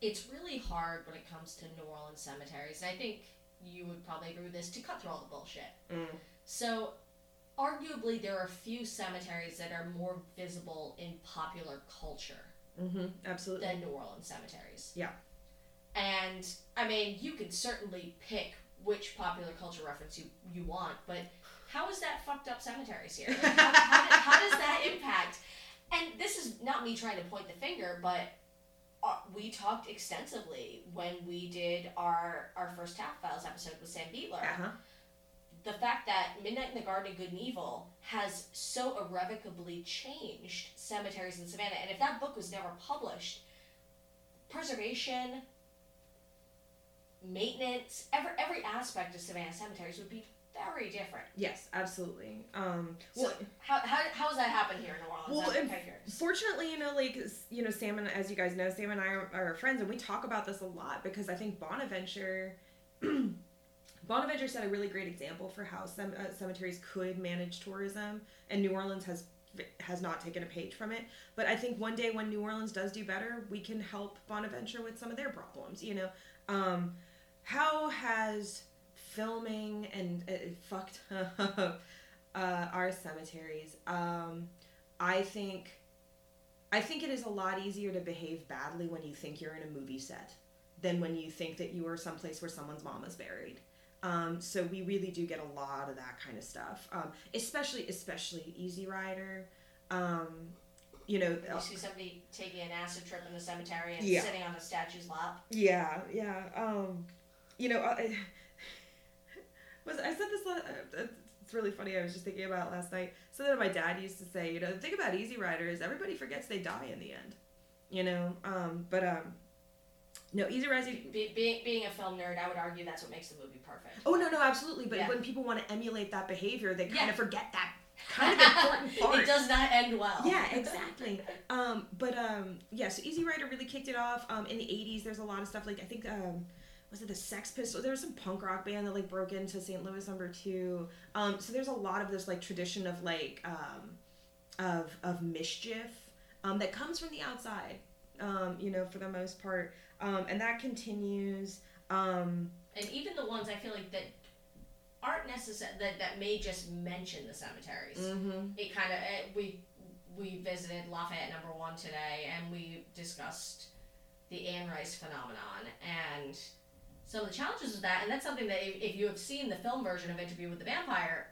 It's really hard when it comes to New Orleans cemeteries, and I think you would probably agree with this to cut through all the bullshit. Mm. So, arguably, there are a few cemeteries that are more visible in popular culture Mm-hmm. Absolutely. than New Orleans cemeteries. Yeah. And I mean, you can certainly pick which popular culture reference you, you want, but how is that fucked up cemeteries here? Like, how, how, did- how does that impact? And this is not me trying to point the finger, but uh, we talked extensively when we did our our first Taphophiles episode with Sam Beatler Uh-huh. The fact that Midnight in the Garden of Good and Evil has so irrevocably changed cemeteries in Savannah, and if that book was never published, preservation, maintenance, every every aspect of Savannah cemeteries would be very different. Yes, absolutely. Um, So well, how, how, how does that happen here in New Orleans? Well, and kind of curious. fortunately, you know, like you know, Sam and as you guys know, Sam and I are, are friends, and we talk about this a lot because I think Bonaventure, Bonaventure set a really great example for how some uh, cemeteries could manage tourism, and New Orleans has has not taken a page from it. But I think one day when New Orleans does do better, we can help Bonaventure with some of their problems. You know, um, how has filming and uh, fucked up uh, our cemeteries? Um, I think I think it is a lot easier to behave badly when you think you're in a movie set than when you think that you are someplace where someone's mom is buried. Um, so we really do get a lot of that kind of stuff, um, especially especially Easy Rider. Um, you know, You see somebody taking an acid trip in the cemetery and Yeah. sitting on a statue's lap. Yeah, yeah. Um, you know, I, was I said this? uh, It's really funny. I was just thinking about it last night. Something that my dad used to say. You know, the thing about Easy Rider is everybody forgets they die in the end. You know, um, but um, no, Easy Rider. Be, being, being a film nerd, I would argue that's what makes the movie perfect. Oh no, no, absolutely. But Yeah. when people want to emulate that behavior, they kind Yeah. of forget that kind of important part. it does not end well. Yeah, exactly. um, but um, yeah, so Easy Rider really kicked it off. Um, in the '80s, there's a lot of stuff like I think um, was it the Sex Pistols? There was some punk rock band that like broke into St. Louis number two. Um, so there's a lot of this like tradition of like um, of of mischief um, that comes from the outside. Um, you know, for the most part, um, and that continues. Um, And even the ones I feel like that aren't necessary that, that may just mention the cemeteries. mhm. It kind of we we visited Lafayette number one today, and we discussed the Anne Rice phenomenon and some of the challenges of that. And that's something that if, if you have seen the film version of Interview with the Vampire,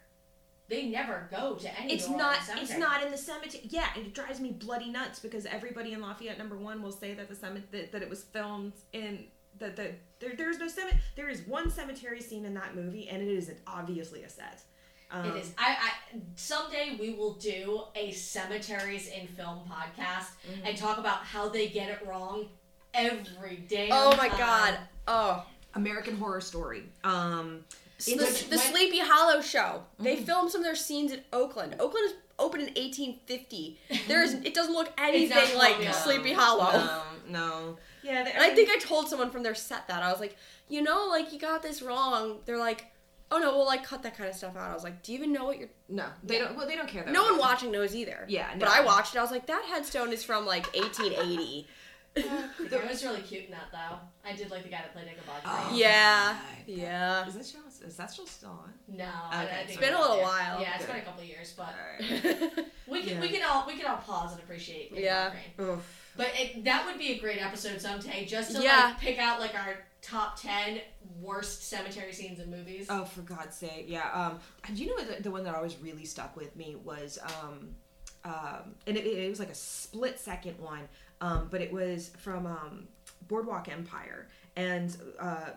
they never go to any. It's not. It's not in the cemetery. Yeah, and it drives me bloody nuts because everybody in Lafayette number one will say that the cemetery that, that it was filmed in that the there, there's no cemetery. There is one cemetery scene in that movie, and it is obviously a set. Um, It is. I, I someday we will do a cemeteries in film podcast Mm-hmm. and talk about how they get it wrong every day. Oh my god. Oh. American Horror Story. Um, the, In the when- Sleepy Hollow show. They mm. filmed some of their scenes in Oakland. Oakland is opened in 1850. There is. It doesn't look anything like colonial. Sleepy Hollow. no, no. Yeah, And I think I told someone from their set that I was like, you know, like you got this wrong. They're like, oh no, we'll like cut that kind of stuff out. I was like, do you even know what you're? no, they don't. Well, they don't care. That No one watching knows either. Yeah, But. I watched it. I was like, that headstone is from like 1880. The guy was really cute in that though. I did like the guy that played Ichabod Oh. Crane. Yeah, God. yeah. Is that show? Is that show still on? No, I- Okay, I it's think been we're a little while. Yeah, it's been a couple of years, but Alright. we can Yeah. we can all we can all pause and appreciate. Ichabod Yeah. Oof. But it, that would be a great episode someday, just to Yeah. like pick out like our top ten worst cemetery scenes in movies. Oh, for God's sake, yeah. Um, and you know what the, the one that always really stuck with me was, um, um, and it, it was like a split second one, um, but it was from um, Boardwalk Empire, and uh,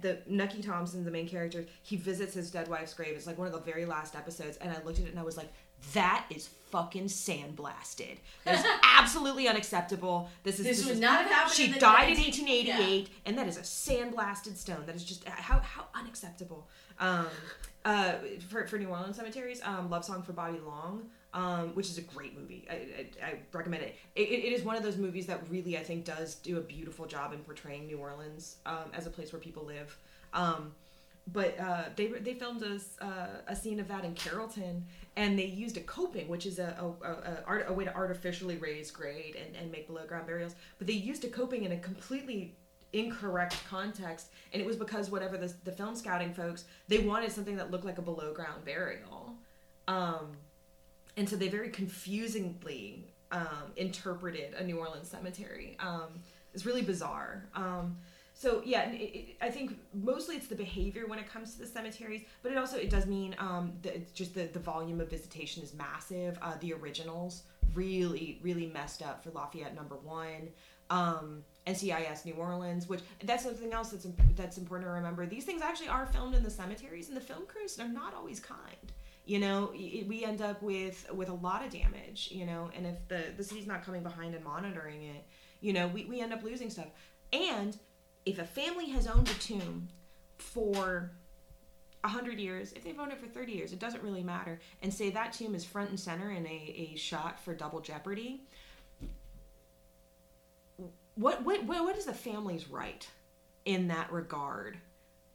the Nucky Thompson, the main character, he visits his dead wife's grave. It's like one of the very last episodes, and I looked at it and I was like, that is fucking sandblasted. That is absolutely unacceptable. This is This this would is- not have happened She in died in 19 1888, and that is a sandblasted stone. That is just how how unacceptable. Um, uh, for for New Orleans cemeteries, um, Love Song for Bobby Long, um, which is a great movie. I, I, I recommend it. It, it. is one of those movies that really I think does do a beautiful job in portraying New Orleans um, as a place where people live. Um, but uh, they they filmed a, uh, a scene of that in Carrollton, and they used a coping, which is a a, a, a way to artificially raise grade and, and make below ground burials. But they used a coping in a completely incorrect context, and it was because whatever the, the film scouting folks they wanted something that looked like a below ground burial, um, and so they very confusingly um, interpreted a New Orleans cemetery. Um, it's really bizarre. Um, so yeah, it, it, I think mostly it's the behavior when it comes to the cemeteries, but it also it does mean um, that just the the volume of visitation is massive. Uh, the originals really really messed up for Lafayette number one. Um, NCIS New Orleans, which that's something else that's that's important to remember. These things actually are filmed in the cemeteries, and the film crews are not always kind. You know, we end up with with a lot of damage. You know, and if the the city's not coming behind and monitoring it, you know, we, we end up losing stuff. And if a family has owned a tomb for a hundred years, if they've owned it for thirty years, it doesn't really matter. And say that tomb is front and center in a, a shot for double jeopardy. What what what is the family's right in that regard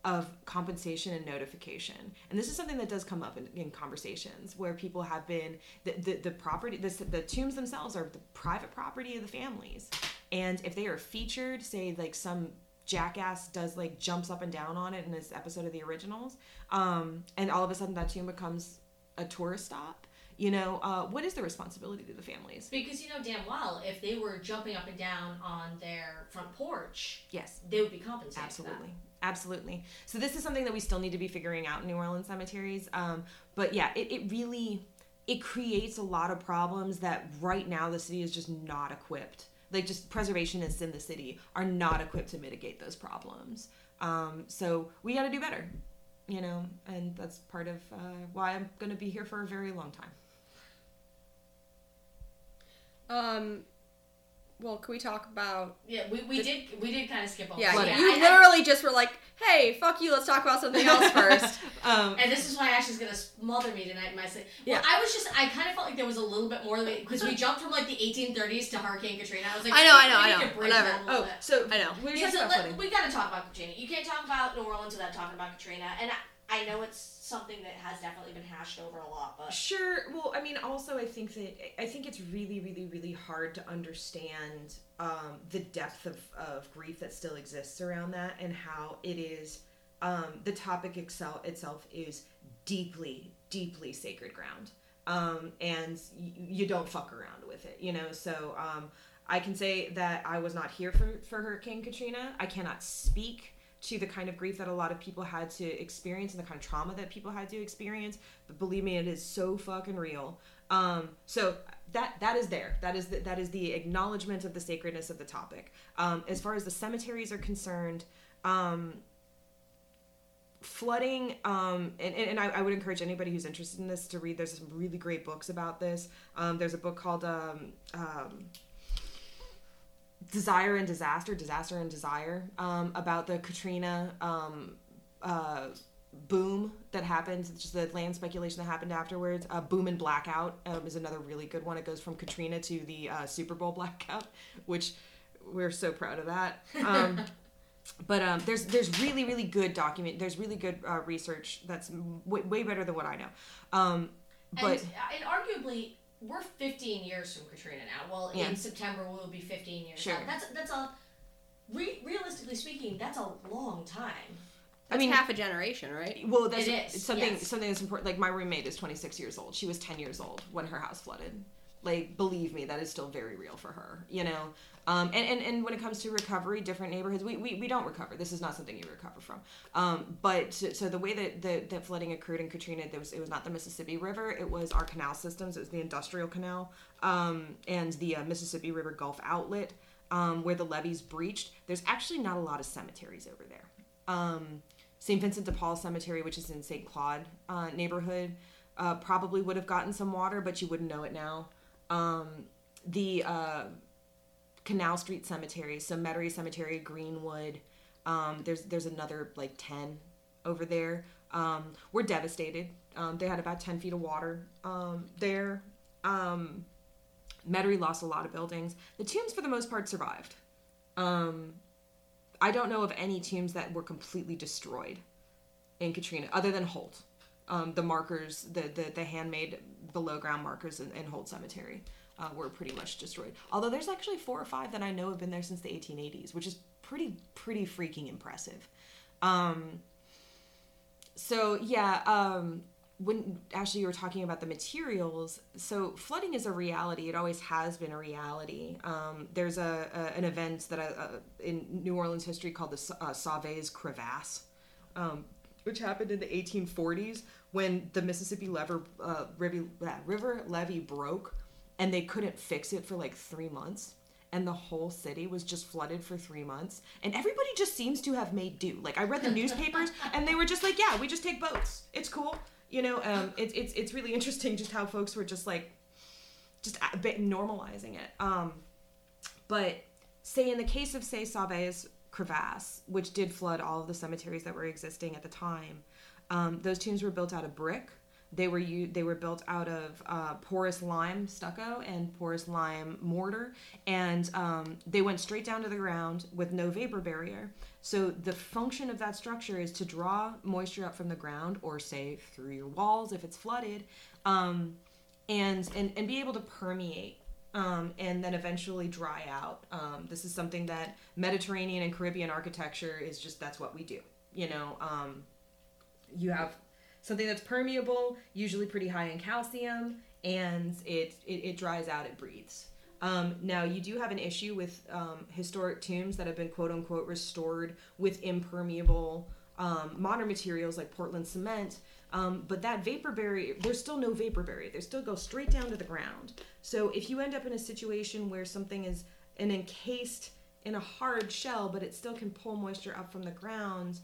of compensation and notification? And this is something that does come up in, in conversations where people have been the the, the property the, the tombs themselves are the private property of the families, and if they are featured, say like some jackass does like jumps up and down on it in this episode of the originals um and all of a sudden that tomb becomes a tourist stop you know uh what is the responsibility to the families Because you know damn well, if they were jumping up and down on their front porch, yes they would be compensated. absolutely absolutely. So this is something that we still need to be figuring out in new orleans cemeteries. Um but yeah it, it really it creates a lot of problems that right now the city is just not equipped. Like just preservationists in the city are not equipped to mitigate those problems. Um so we got to do better you know and that's part of uh, why i'm going to be here for a very long time. Um, well, can we talk about? Yeah, we, we did we did kind of skip over. Yeah, Flood it. it. you I- I- literally just were like, "Hey, fuck you. Let's talk about something else first. um And this is why Ashley's gonna smother me tonight in my sleep. Well, Yeah. I was just, I kind of felt like there was a little bit more because we jumped from like the 1830s to Hurricane Katrina. I was like, I know, I know, I need know. to bridge Whatever. that a little oh bit. so I know. we were Because talking about let- we gotta talk about Katrina. You can't talk about New Orleans without talking about Katrina, and I, I know it's something that has definitely been hashed over a lot, but Sure. Well, I mean, also, I think that I think it's really, really, really hard to understand um, the depth of, of grief that still exists around that, and how it is um, the topic itself itself is deeply, deeply sacred ground, um, and y- you don't fuck around with it. You know, so. Um, I can say that I was not here for, for Hurricane Katrina. I cannot speak to the kind of grief that a lot of people had to experience and the kind of trauma that people had to experience. But believe me, it is so fucking real. Um, so that that is there. That is the, that is the acknowledgement of the sacredness of the topic. Um, as far as the cemeteries are concerned, um, flooding um, and, and I, I would encourage anybody who's interested in this to read there's some really great books about this um, there's a book called um, um, desire and disaster disaster and desire um, about the katrina um, uh, boom that happened just the land speculation that happened afterwards. Uh, boom and blackout um, is another really good one. It goes from katrina to the uh, super bowl blackout which we're so proud of that. Um, but um, there's there's really really good document there's really good uh, research that's way, way better than what i know. Um, but and, and arguably we're 15 years from Katrina now. Well, Yeah. in September we'll be 15 years. Sure. out. That's that's a re- realistically speaking, that's a long time. I mean, half a generation, right? well, that's It is, something yes. something that's important. Like my roommate is 26 years old. She was 10 years old when her house flooded. Like, believe me, that is still very real for her. You know. Um, and, and, and when it comes to recovery, different neighborhoods, we, we, we don't recover. This is not something you recover from. Um, but so, the way that the that flooding occurred in Katrina, there was it was not the Mississippi River. It was our canal systems. It was the industrial canal um, and the uh, Mississippi River Gulf outlet um, where the levees breached. There's actually not a lot of cemeteries over there. Um, St. Vincent de Paul Cemetery, which is in St. Claude uh, neighborhood, uh, probably would have gotten some water, but you wouldn't know it now. Um, the uh, Canal Street Cemetery, so Metairie Cemetery, Greenwood. Um, there's there's another like ten over there. Um, we're devastated. Um, they had about ten feet of water um, there. Um, Metairie lost a lot of buildings. The tombs, for the most part, survived. Um, I don't know of any tombs that were completely destroyed in Katrina, other than Holt. Um, the markers, the, the, the handmade below ground markers in, in Holt Cemetery uh, were pretty much destroyed. Although there's actually four or five that I know have been there since the 1880s, which is pretty, pretty freaking impressive. Um, so, yeah, um, when actually you were talking about the materials, so flooding is a reality. It always has been a reality. Um, there's a, a an event that I, uh, in New Orleans history called the uh, Crevasse, um, which happened in the 1840s when the Mississippi lever, uh, river, uh, river levee broke, and they couldn't fix it for like three months. And the whole city was just flooded for three months, and everybody just seems to have made do. Like I read the newspapers, and they were just like, "Yeah, we just take boats. It's cool." You know, um, it's it's it's really interesting just how folks were just like, just a bit normalizing it. Um, but say in the case of say Sauve's crevasse, which did flood all of the cemeteries that were existing at the time, um, those tombs were built out of brick. They were u- they were built out of uh, porous lime stucco and porous lime mortar, and um, they went straight down to the ground with no vapor barrier. So the function of that structure is to draw moisture up from the ground, or say through your walls if it's flooded, um, and, and and be able to permeate um, and then eventually dry out. Um, this is something that Mediterranean and Caribbean architecture is just that's what we do. You know, um, you have something that's permeable, usually pretty high in calcium, and it it, it dries out, it breathes. Um, now you do have an issue with um, historic tombs that have been quote unquote restored with impermeable um, modern materials like Portland cement. Um, but that vapor barrier, there's still no vapor barrier. They still go straight down to the ground. So if you end up in a situation where something is an encased in a hard shell, but it still can pull moisture up from the ground,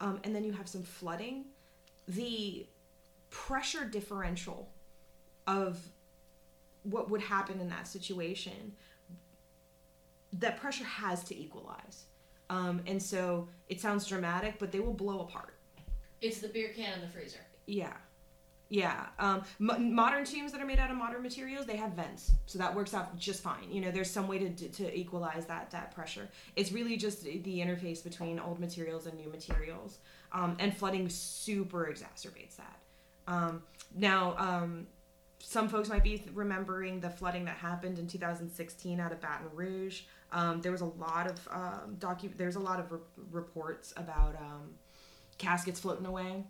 um, and then you have some flooding, the pressure differential of what would happen in that situation, that pressure has to equalize. Um, and so it sounds dramatic, but they will blow apart. It's the beer can in the freezer. Yeah. Yeah. Um, mo- modern tombs that are made out of modern materials, they have vents. So that works out just fine. You know, there's some way to, to equalize that, that pressure. It's really just the interface between old materials and new materials. Um, and flooding super exacerbates that. Um, now, um, some folks might be remembering the flooding that happened in 2016 out of Baton Rouge. Um, there was a lot of um, docu- There's a lot of re- reports about caskets floating away.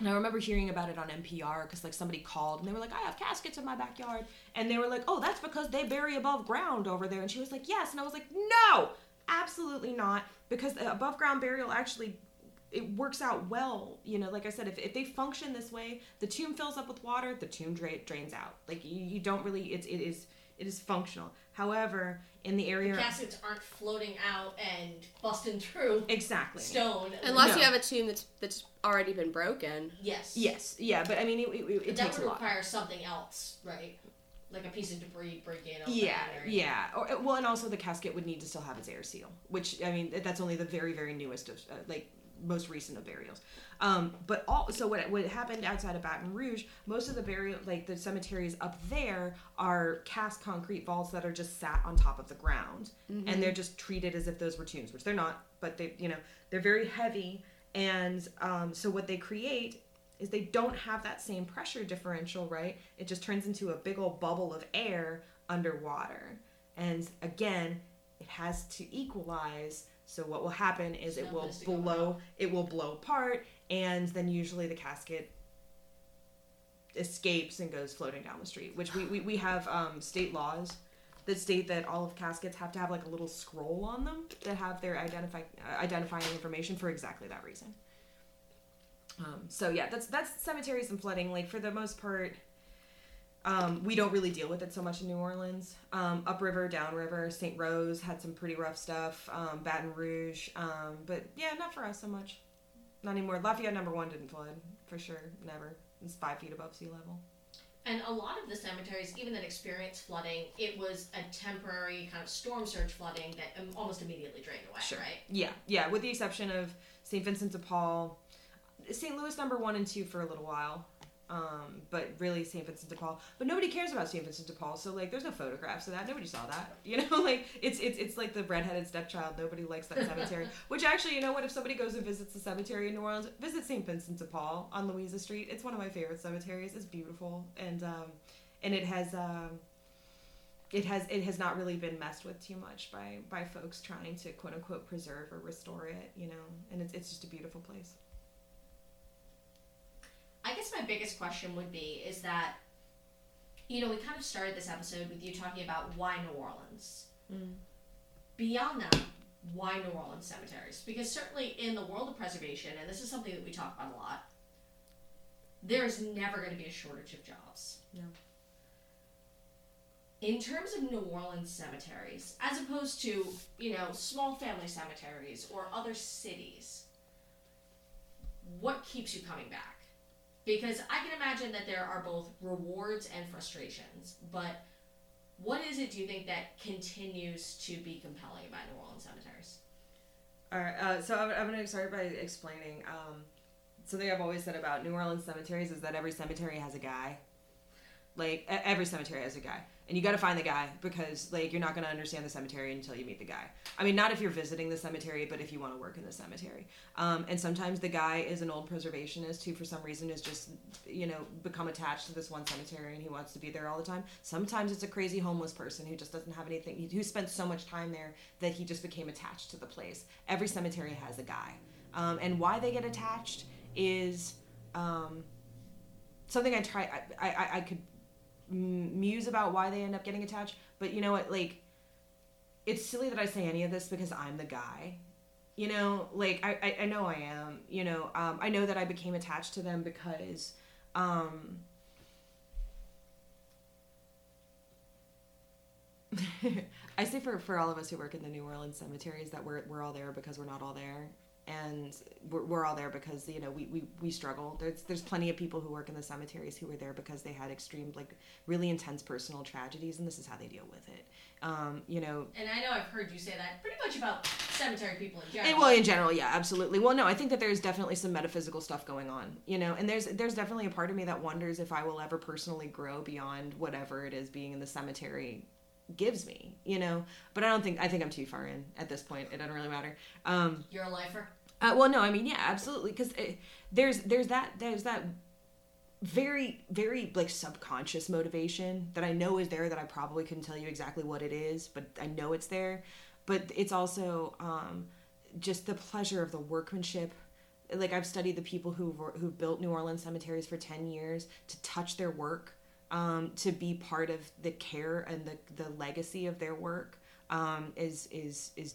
And I remember hearing about it on NPR because like somebody called and they were like, "I have caskets in my backyard," and they were like, "Oh, that's because they bury above ground over there." And she was like, "Yes," and I was like, "No, absolutely not," because the above ground burial actually it works out well. You know, like I said, if, if they function this way, the tomb fills up with water, the tomb dra- drains out. Like you, you don't really, it's it is it is functional. However, in the area The caskets aren't floating out and busting through exactly stone. Unless No. you have a tomb that's that's already been broken. yes. yes, yeah, but I mean, it, it, it But that takes a lot. require something else, right? Like a piece of debris breaking. Yeah, or- yeah. Or well, and also the casket would need to still have its air seal, which I mean that's only the very very newest of uh, like most recent of burials. Um, but all so what what happened outside of Baton Rouge, most of the burial like the cemeteries up there are cast concrete vaults that are just sat on top of the ground, and they're just treated as if those were tombs, which they're not. But they you know they're very heavy, and um, so what they create is they don't have that same pressure differential, right? It just turns into a big old bubble of air underwater. And again, it has to equalize. So what will happen is it will Something's to go blow it will blow apart and then usually the casket escapes and goes floating down the street, which we, we, we have um, state laws that state that all of caskets have to have like a little scroll on them that have their identify, uh, identifying information for exactly that reason. Um, so yeah, that's that's cemeteries and flooding. Like for the most part, um, we don't really deal with it so much in New Orleans. Um, upriver, downriver, St. Rose had some pretty rough stuff. Um, Baton Rouge, um, but yeah, not for us so much. Not anymore. Lafayette number one didn't flood for sure. Never. It's five feet above sea level. And a lot of the cemeteries, even that experienced flooding, it was a temporary kind of storm surge flooding that um, almost immediately drained away, right? Yeah, yeah. With the exception of St. Vincent de Paul, St. Louis number one and two for a little while, um, but really St. Vincent de Paul. But nobody cares about St. Vincent de Paul, so like, there's no photographs of that. Nobody saw that. You know, like it's it's it's like the redheaded stepchild. Nobody likes that cemetery. Which actually, you know what? If somebody goes and visits the cemetery in New Orleans, visit St. Vincent de Paul on Louisa Street. It's one of my favorite cemeteries. It's beautiful and um, and it has. Um, it has it has not really been messed with too much by by folks trying to quote unquote preserve or restore it, you know, and it's it's just a beautiful place. I guess my biggest question would be is that, you know, we kind of started this episode with you talking about why New Orleans. Mm. Beyond that, why New Orleans cemeteries? Because certainly in the world of preservation, and this is something that we talk about a lot, there is never going to be a shortage of jobs. No. In terms of New Orleans cemeteries, as opposed to, you know, small family cemeteries or other cities, what keeps you coming back? Because I can imagine that there are both rewards and frustrations, but what is it do you think that continues to be compelling about New Orleans cemeteries? All right, uh, so I'm, I'm going to start by explaining um, something I've always said about New Orleans cemeteries is that every cemetery has a guy. Like every cemetery has a guy, and you got to find the guy because like you're not going to understand the cemetery until you meet the guy. I mean, not if you're visiting the cemetery, but if you want to work in the cemetery. Um, and sometimes the guy is an old preservationist who, for some reason, is just you know become attached to this one cemetery and he wants to be there all the time. Sometimes it's a crazy homeless person who just doesn't have anything, who spent so much time there that he just became attached to the place. Every cemetery has a guy, um, and why they get attached is um, something I try. I, I, I could muse about why they end up getting attached, but you know what? Like, it's silly that I say any of this because I'm the guy. You know, like I, I, I know I am. You know, um, I know that I became attached to them because. Um, I say for, for all of us who work in the New Orleans cemeteries that we're, we're all there because we're not all there. And we're, we're all there because, you know, we, we, we struggle. There's, there's plenty of people who work in the cemeteries who are there because they had extreme, like, really intense personal tragedies, and this is how they deal with it. Um, you know, And I know I've heard you say that pretty much about cemetery people in and, general. well, in general, yeah, absolutely. Well, no, I think that there's definitely some metaphysical stuff going on, you know, and there's there's definitely a part of me that wonders if I will ever personally grow beyond whatever it is being in the cemetery gives me, you know. But I don't think I think I'm too far in at this point. It doesn't really matter. Um, You're a lifer. Uh, well, no, I mean, yeah, absolutely, because there's there's that there's that very very like subconscious motivation that I know is there that I probably couldn't tell you exactly what it is, but I know it's there. But it's also um, just the pleasure of the workmanship. Like I've studied the people who who've built New Orleans cemeteries for ten years to touch their work, um, to be part of the care and the the legacy of their work um, is is is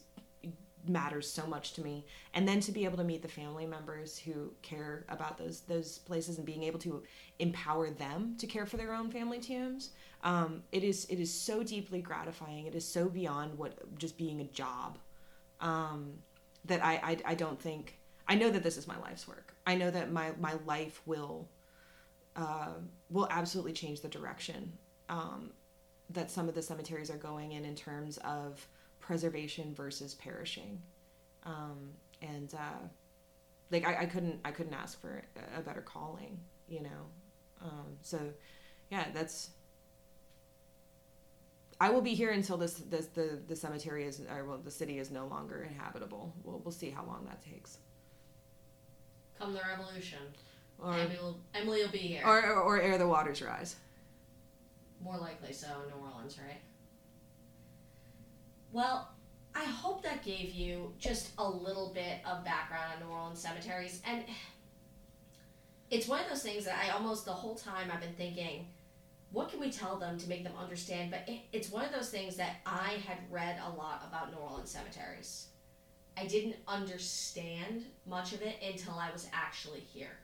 matters so much to me. And then to be able to meet the family members who care about those those places and being able to empower them to care for their own family tombs um, it is it is so deeply gratifying. It is so beyond what just being a job um, that I, I i don't think i know that this is my life's work. I know that my my life will uh, will absolutely change the direction um, that some of the cemeteries are going in in terms of preservation versus perishing um, and uh, like I, I couldn't i couldn't ask for a better calling you know um, so yeah that's i will be here until this, this the the cemetery is or well the city is no longer inhabitable we'll, we'll see how long that takes Come the revolution. or Emily will, Emily will be here. or, or, or ere the waters rise. More likely so in New Orleans, right? Well, I hope that gave you just a little bit of background on New Orleans cemeteries. And it's one of those things that I almost the whole time I've been thinking, what can we tell them to make them understand? But it, it's one of those things that I had read a lot about New Orleans cemeteries. I didn't understand much of it until I was actually here.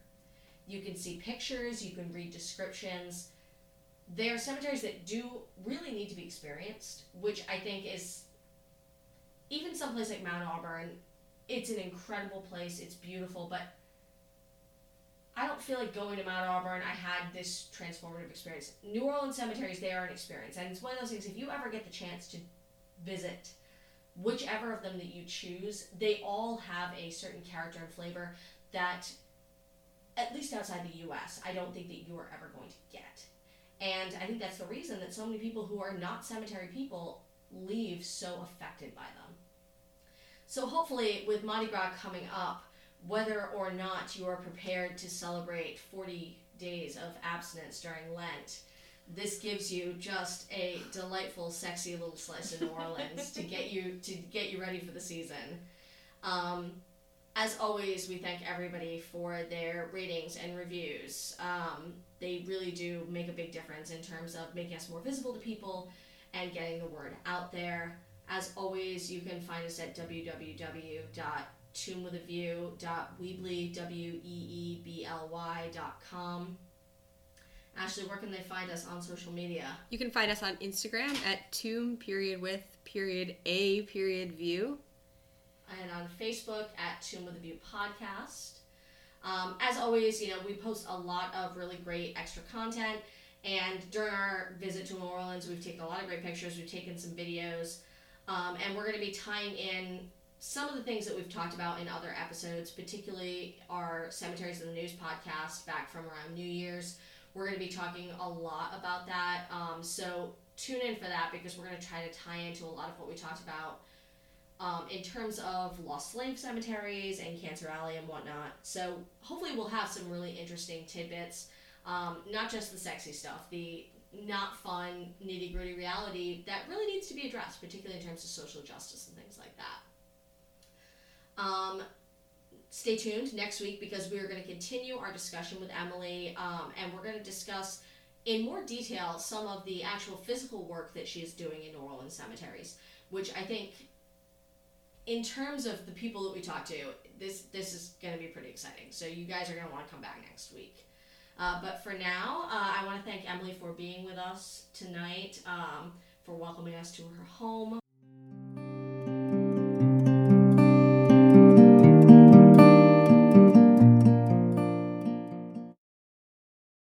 You can see pictures, you can read descriptions there are cemeteries that do really need to be experienced, which I think is even someplace like Mount Auburn. It's an incredible place. It's beautiful, but I don't feel like going to Mount Auburn. I had this transformative experience. New Orleans cemeteries, they are an experience, and it's one of those things. If you ever get the chance to visit whichever of them that you choose, they all have a certain character and flavor that, at least outside the U.S., I don't think that you are ever going to get. And I think that's the reason that so many people who are not cemetery people leave so affected by them. So hopefully, with Mardi Gras coming up, whether or not you are prepared to celebrate 40 days of abstinence during Lent, this gives you just a delightful, sexy little slice of New Orleans to get you to get you ready for the season. Um, as always, we thank everybody for their ratings and reviews. Um, they really do make a big difference in terms of making us more visible to people and getting the word out there. As always, you can find us at www.tombwithaview.weebly, W-E-E-B-L-Y.com. Ashley, where can they find us on social media? You can find us on Instagram at tomb period with period a period view. and on Facebook at Tomb with a View podcast. Um, as always, you know, we post a lot of really great extra content. And during our visit to New Orleans, we've taken a lot of great pictures, we've taken some videos, um, and we're going to be tying in some of the things that we've talked about in other episodes, particularly our Cemeteries in the News podcast back from around New Year's. We're going to be talking a lot about that. Um, so tune in for that because we're going to try to tie into a lot of what we talked about um, in terms of lost slave cemeteries and Cancer Alley and whatnot. So hopefully we'll have some really interesting tidbits, um, not just the sexy stuff, the not fun nitty gritty reality that really needs to be addressed, particularly in terms of social justice and things like that. Um, stay tuned next week because we are going to continue our discussion with Emily, um, and we're going to discuss in more detail some of the actual physical work that she is doing in New Orleans cemeteries, which I think in terms of the people that we talk to, this this is going to be pretty exciting. So you guys are going to want to come back next week. Uh, but for now, uh, I want to thank Emily for being with us tonight, um, for welcoming us to her home,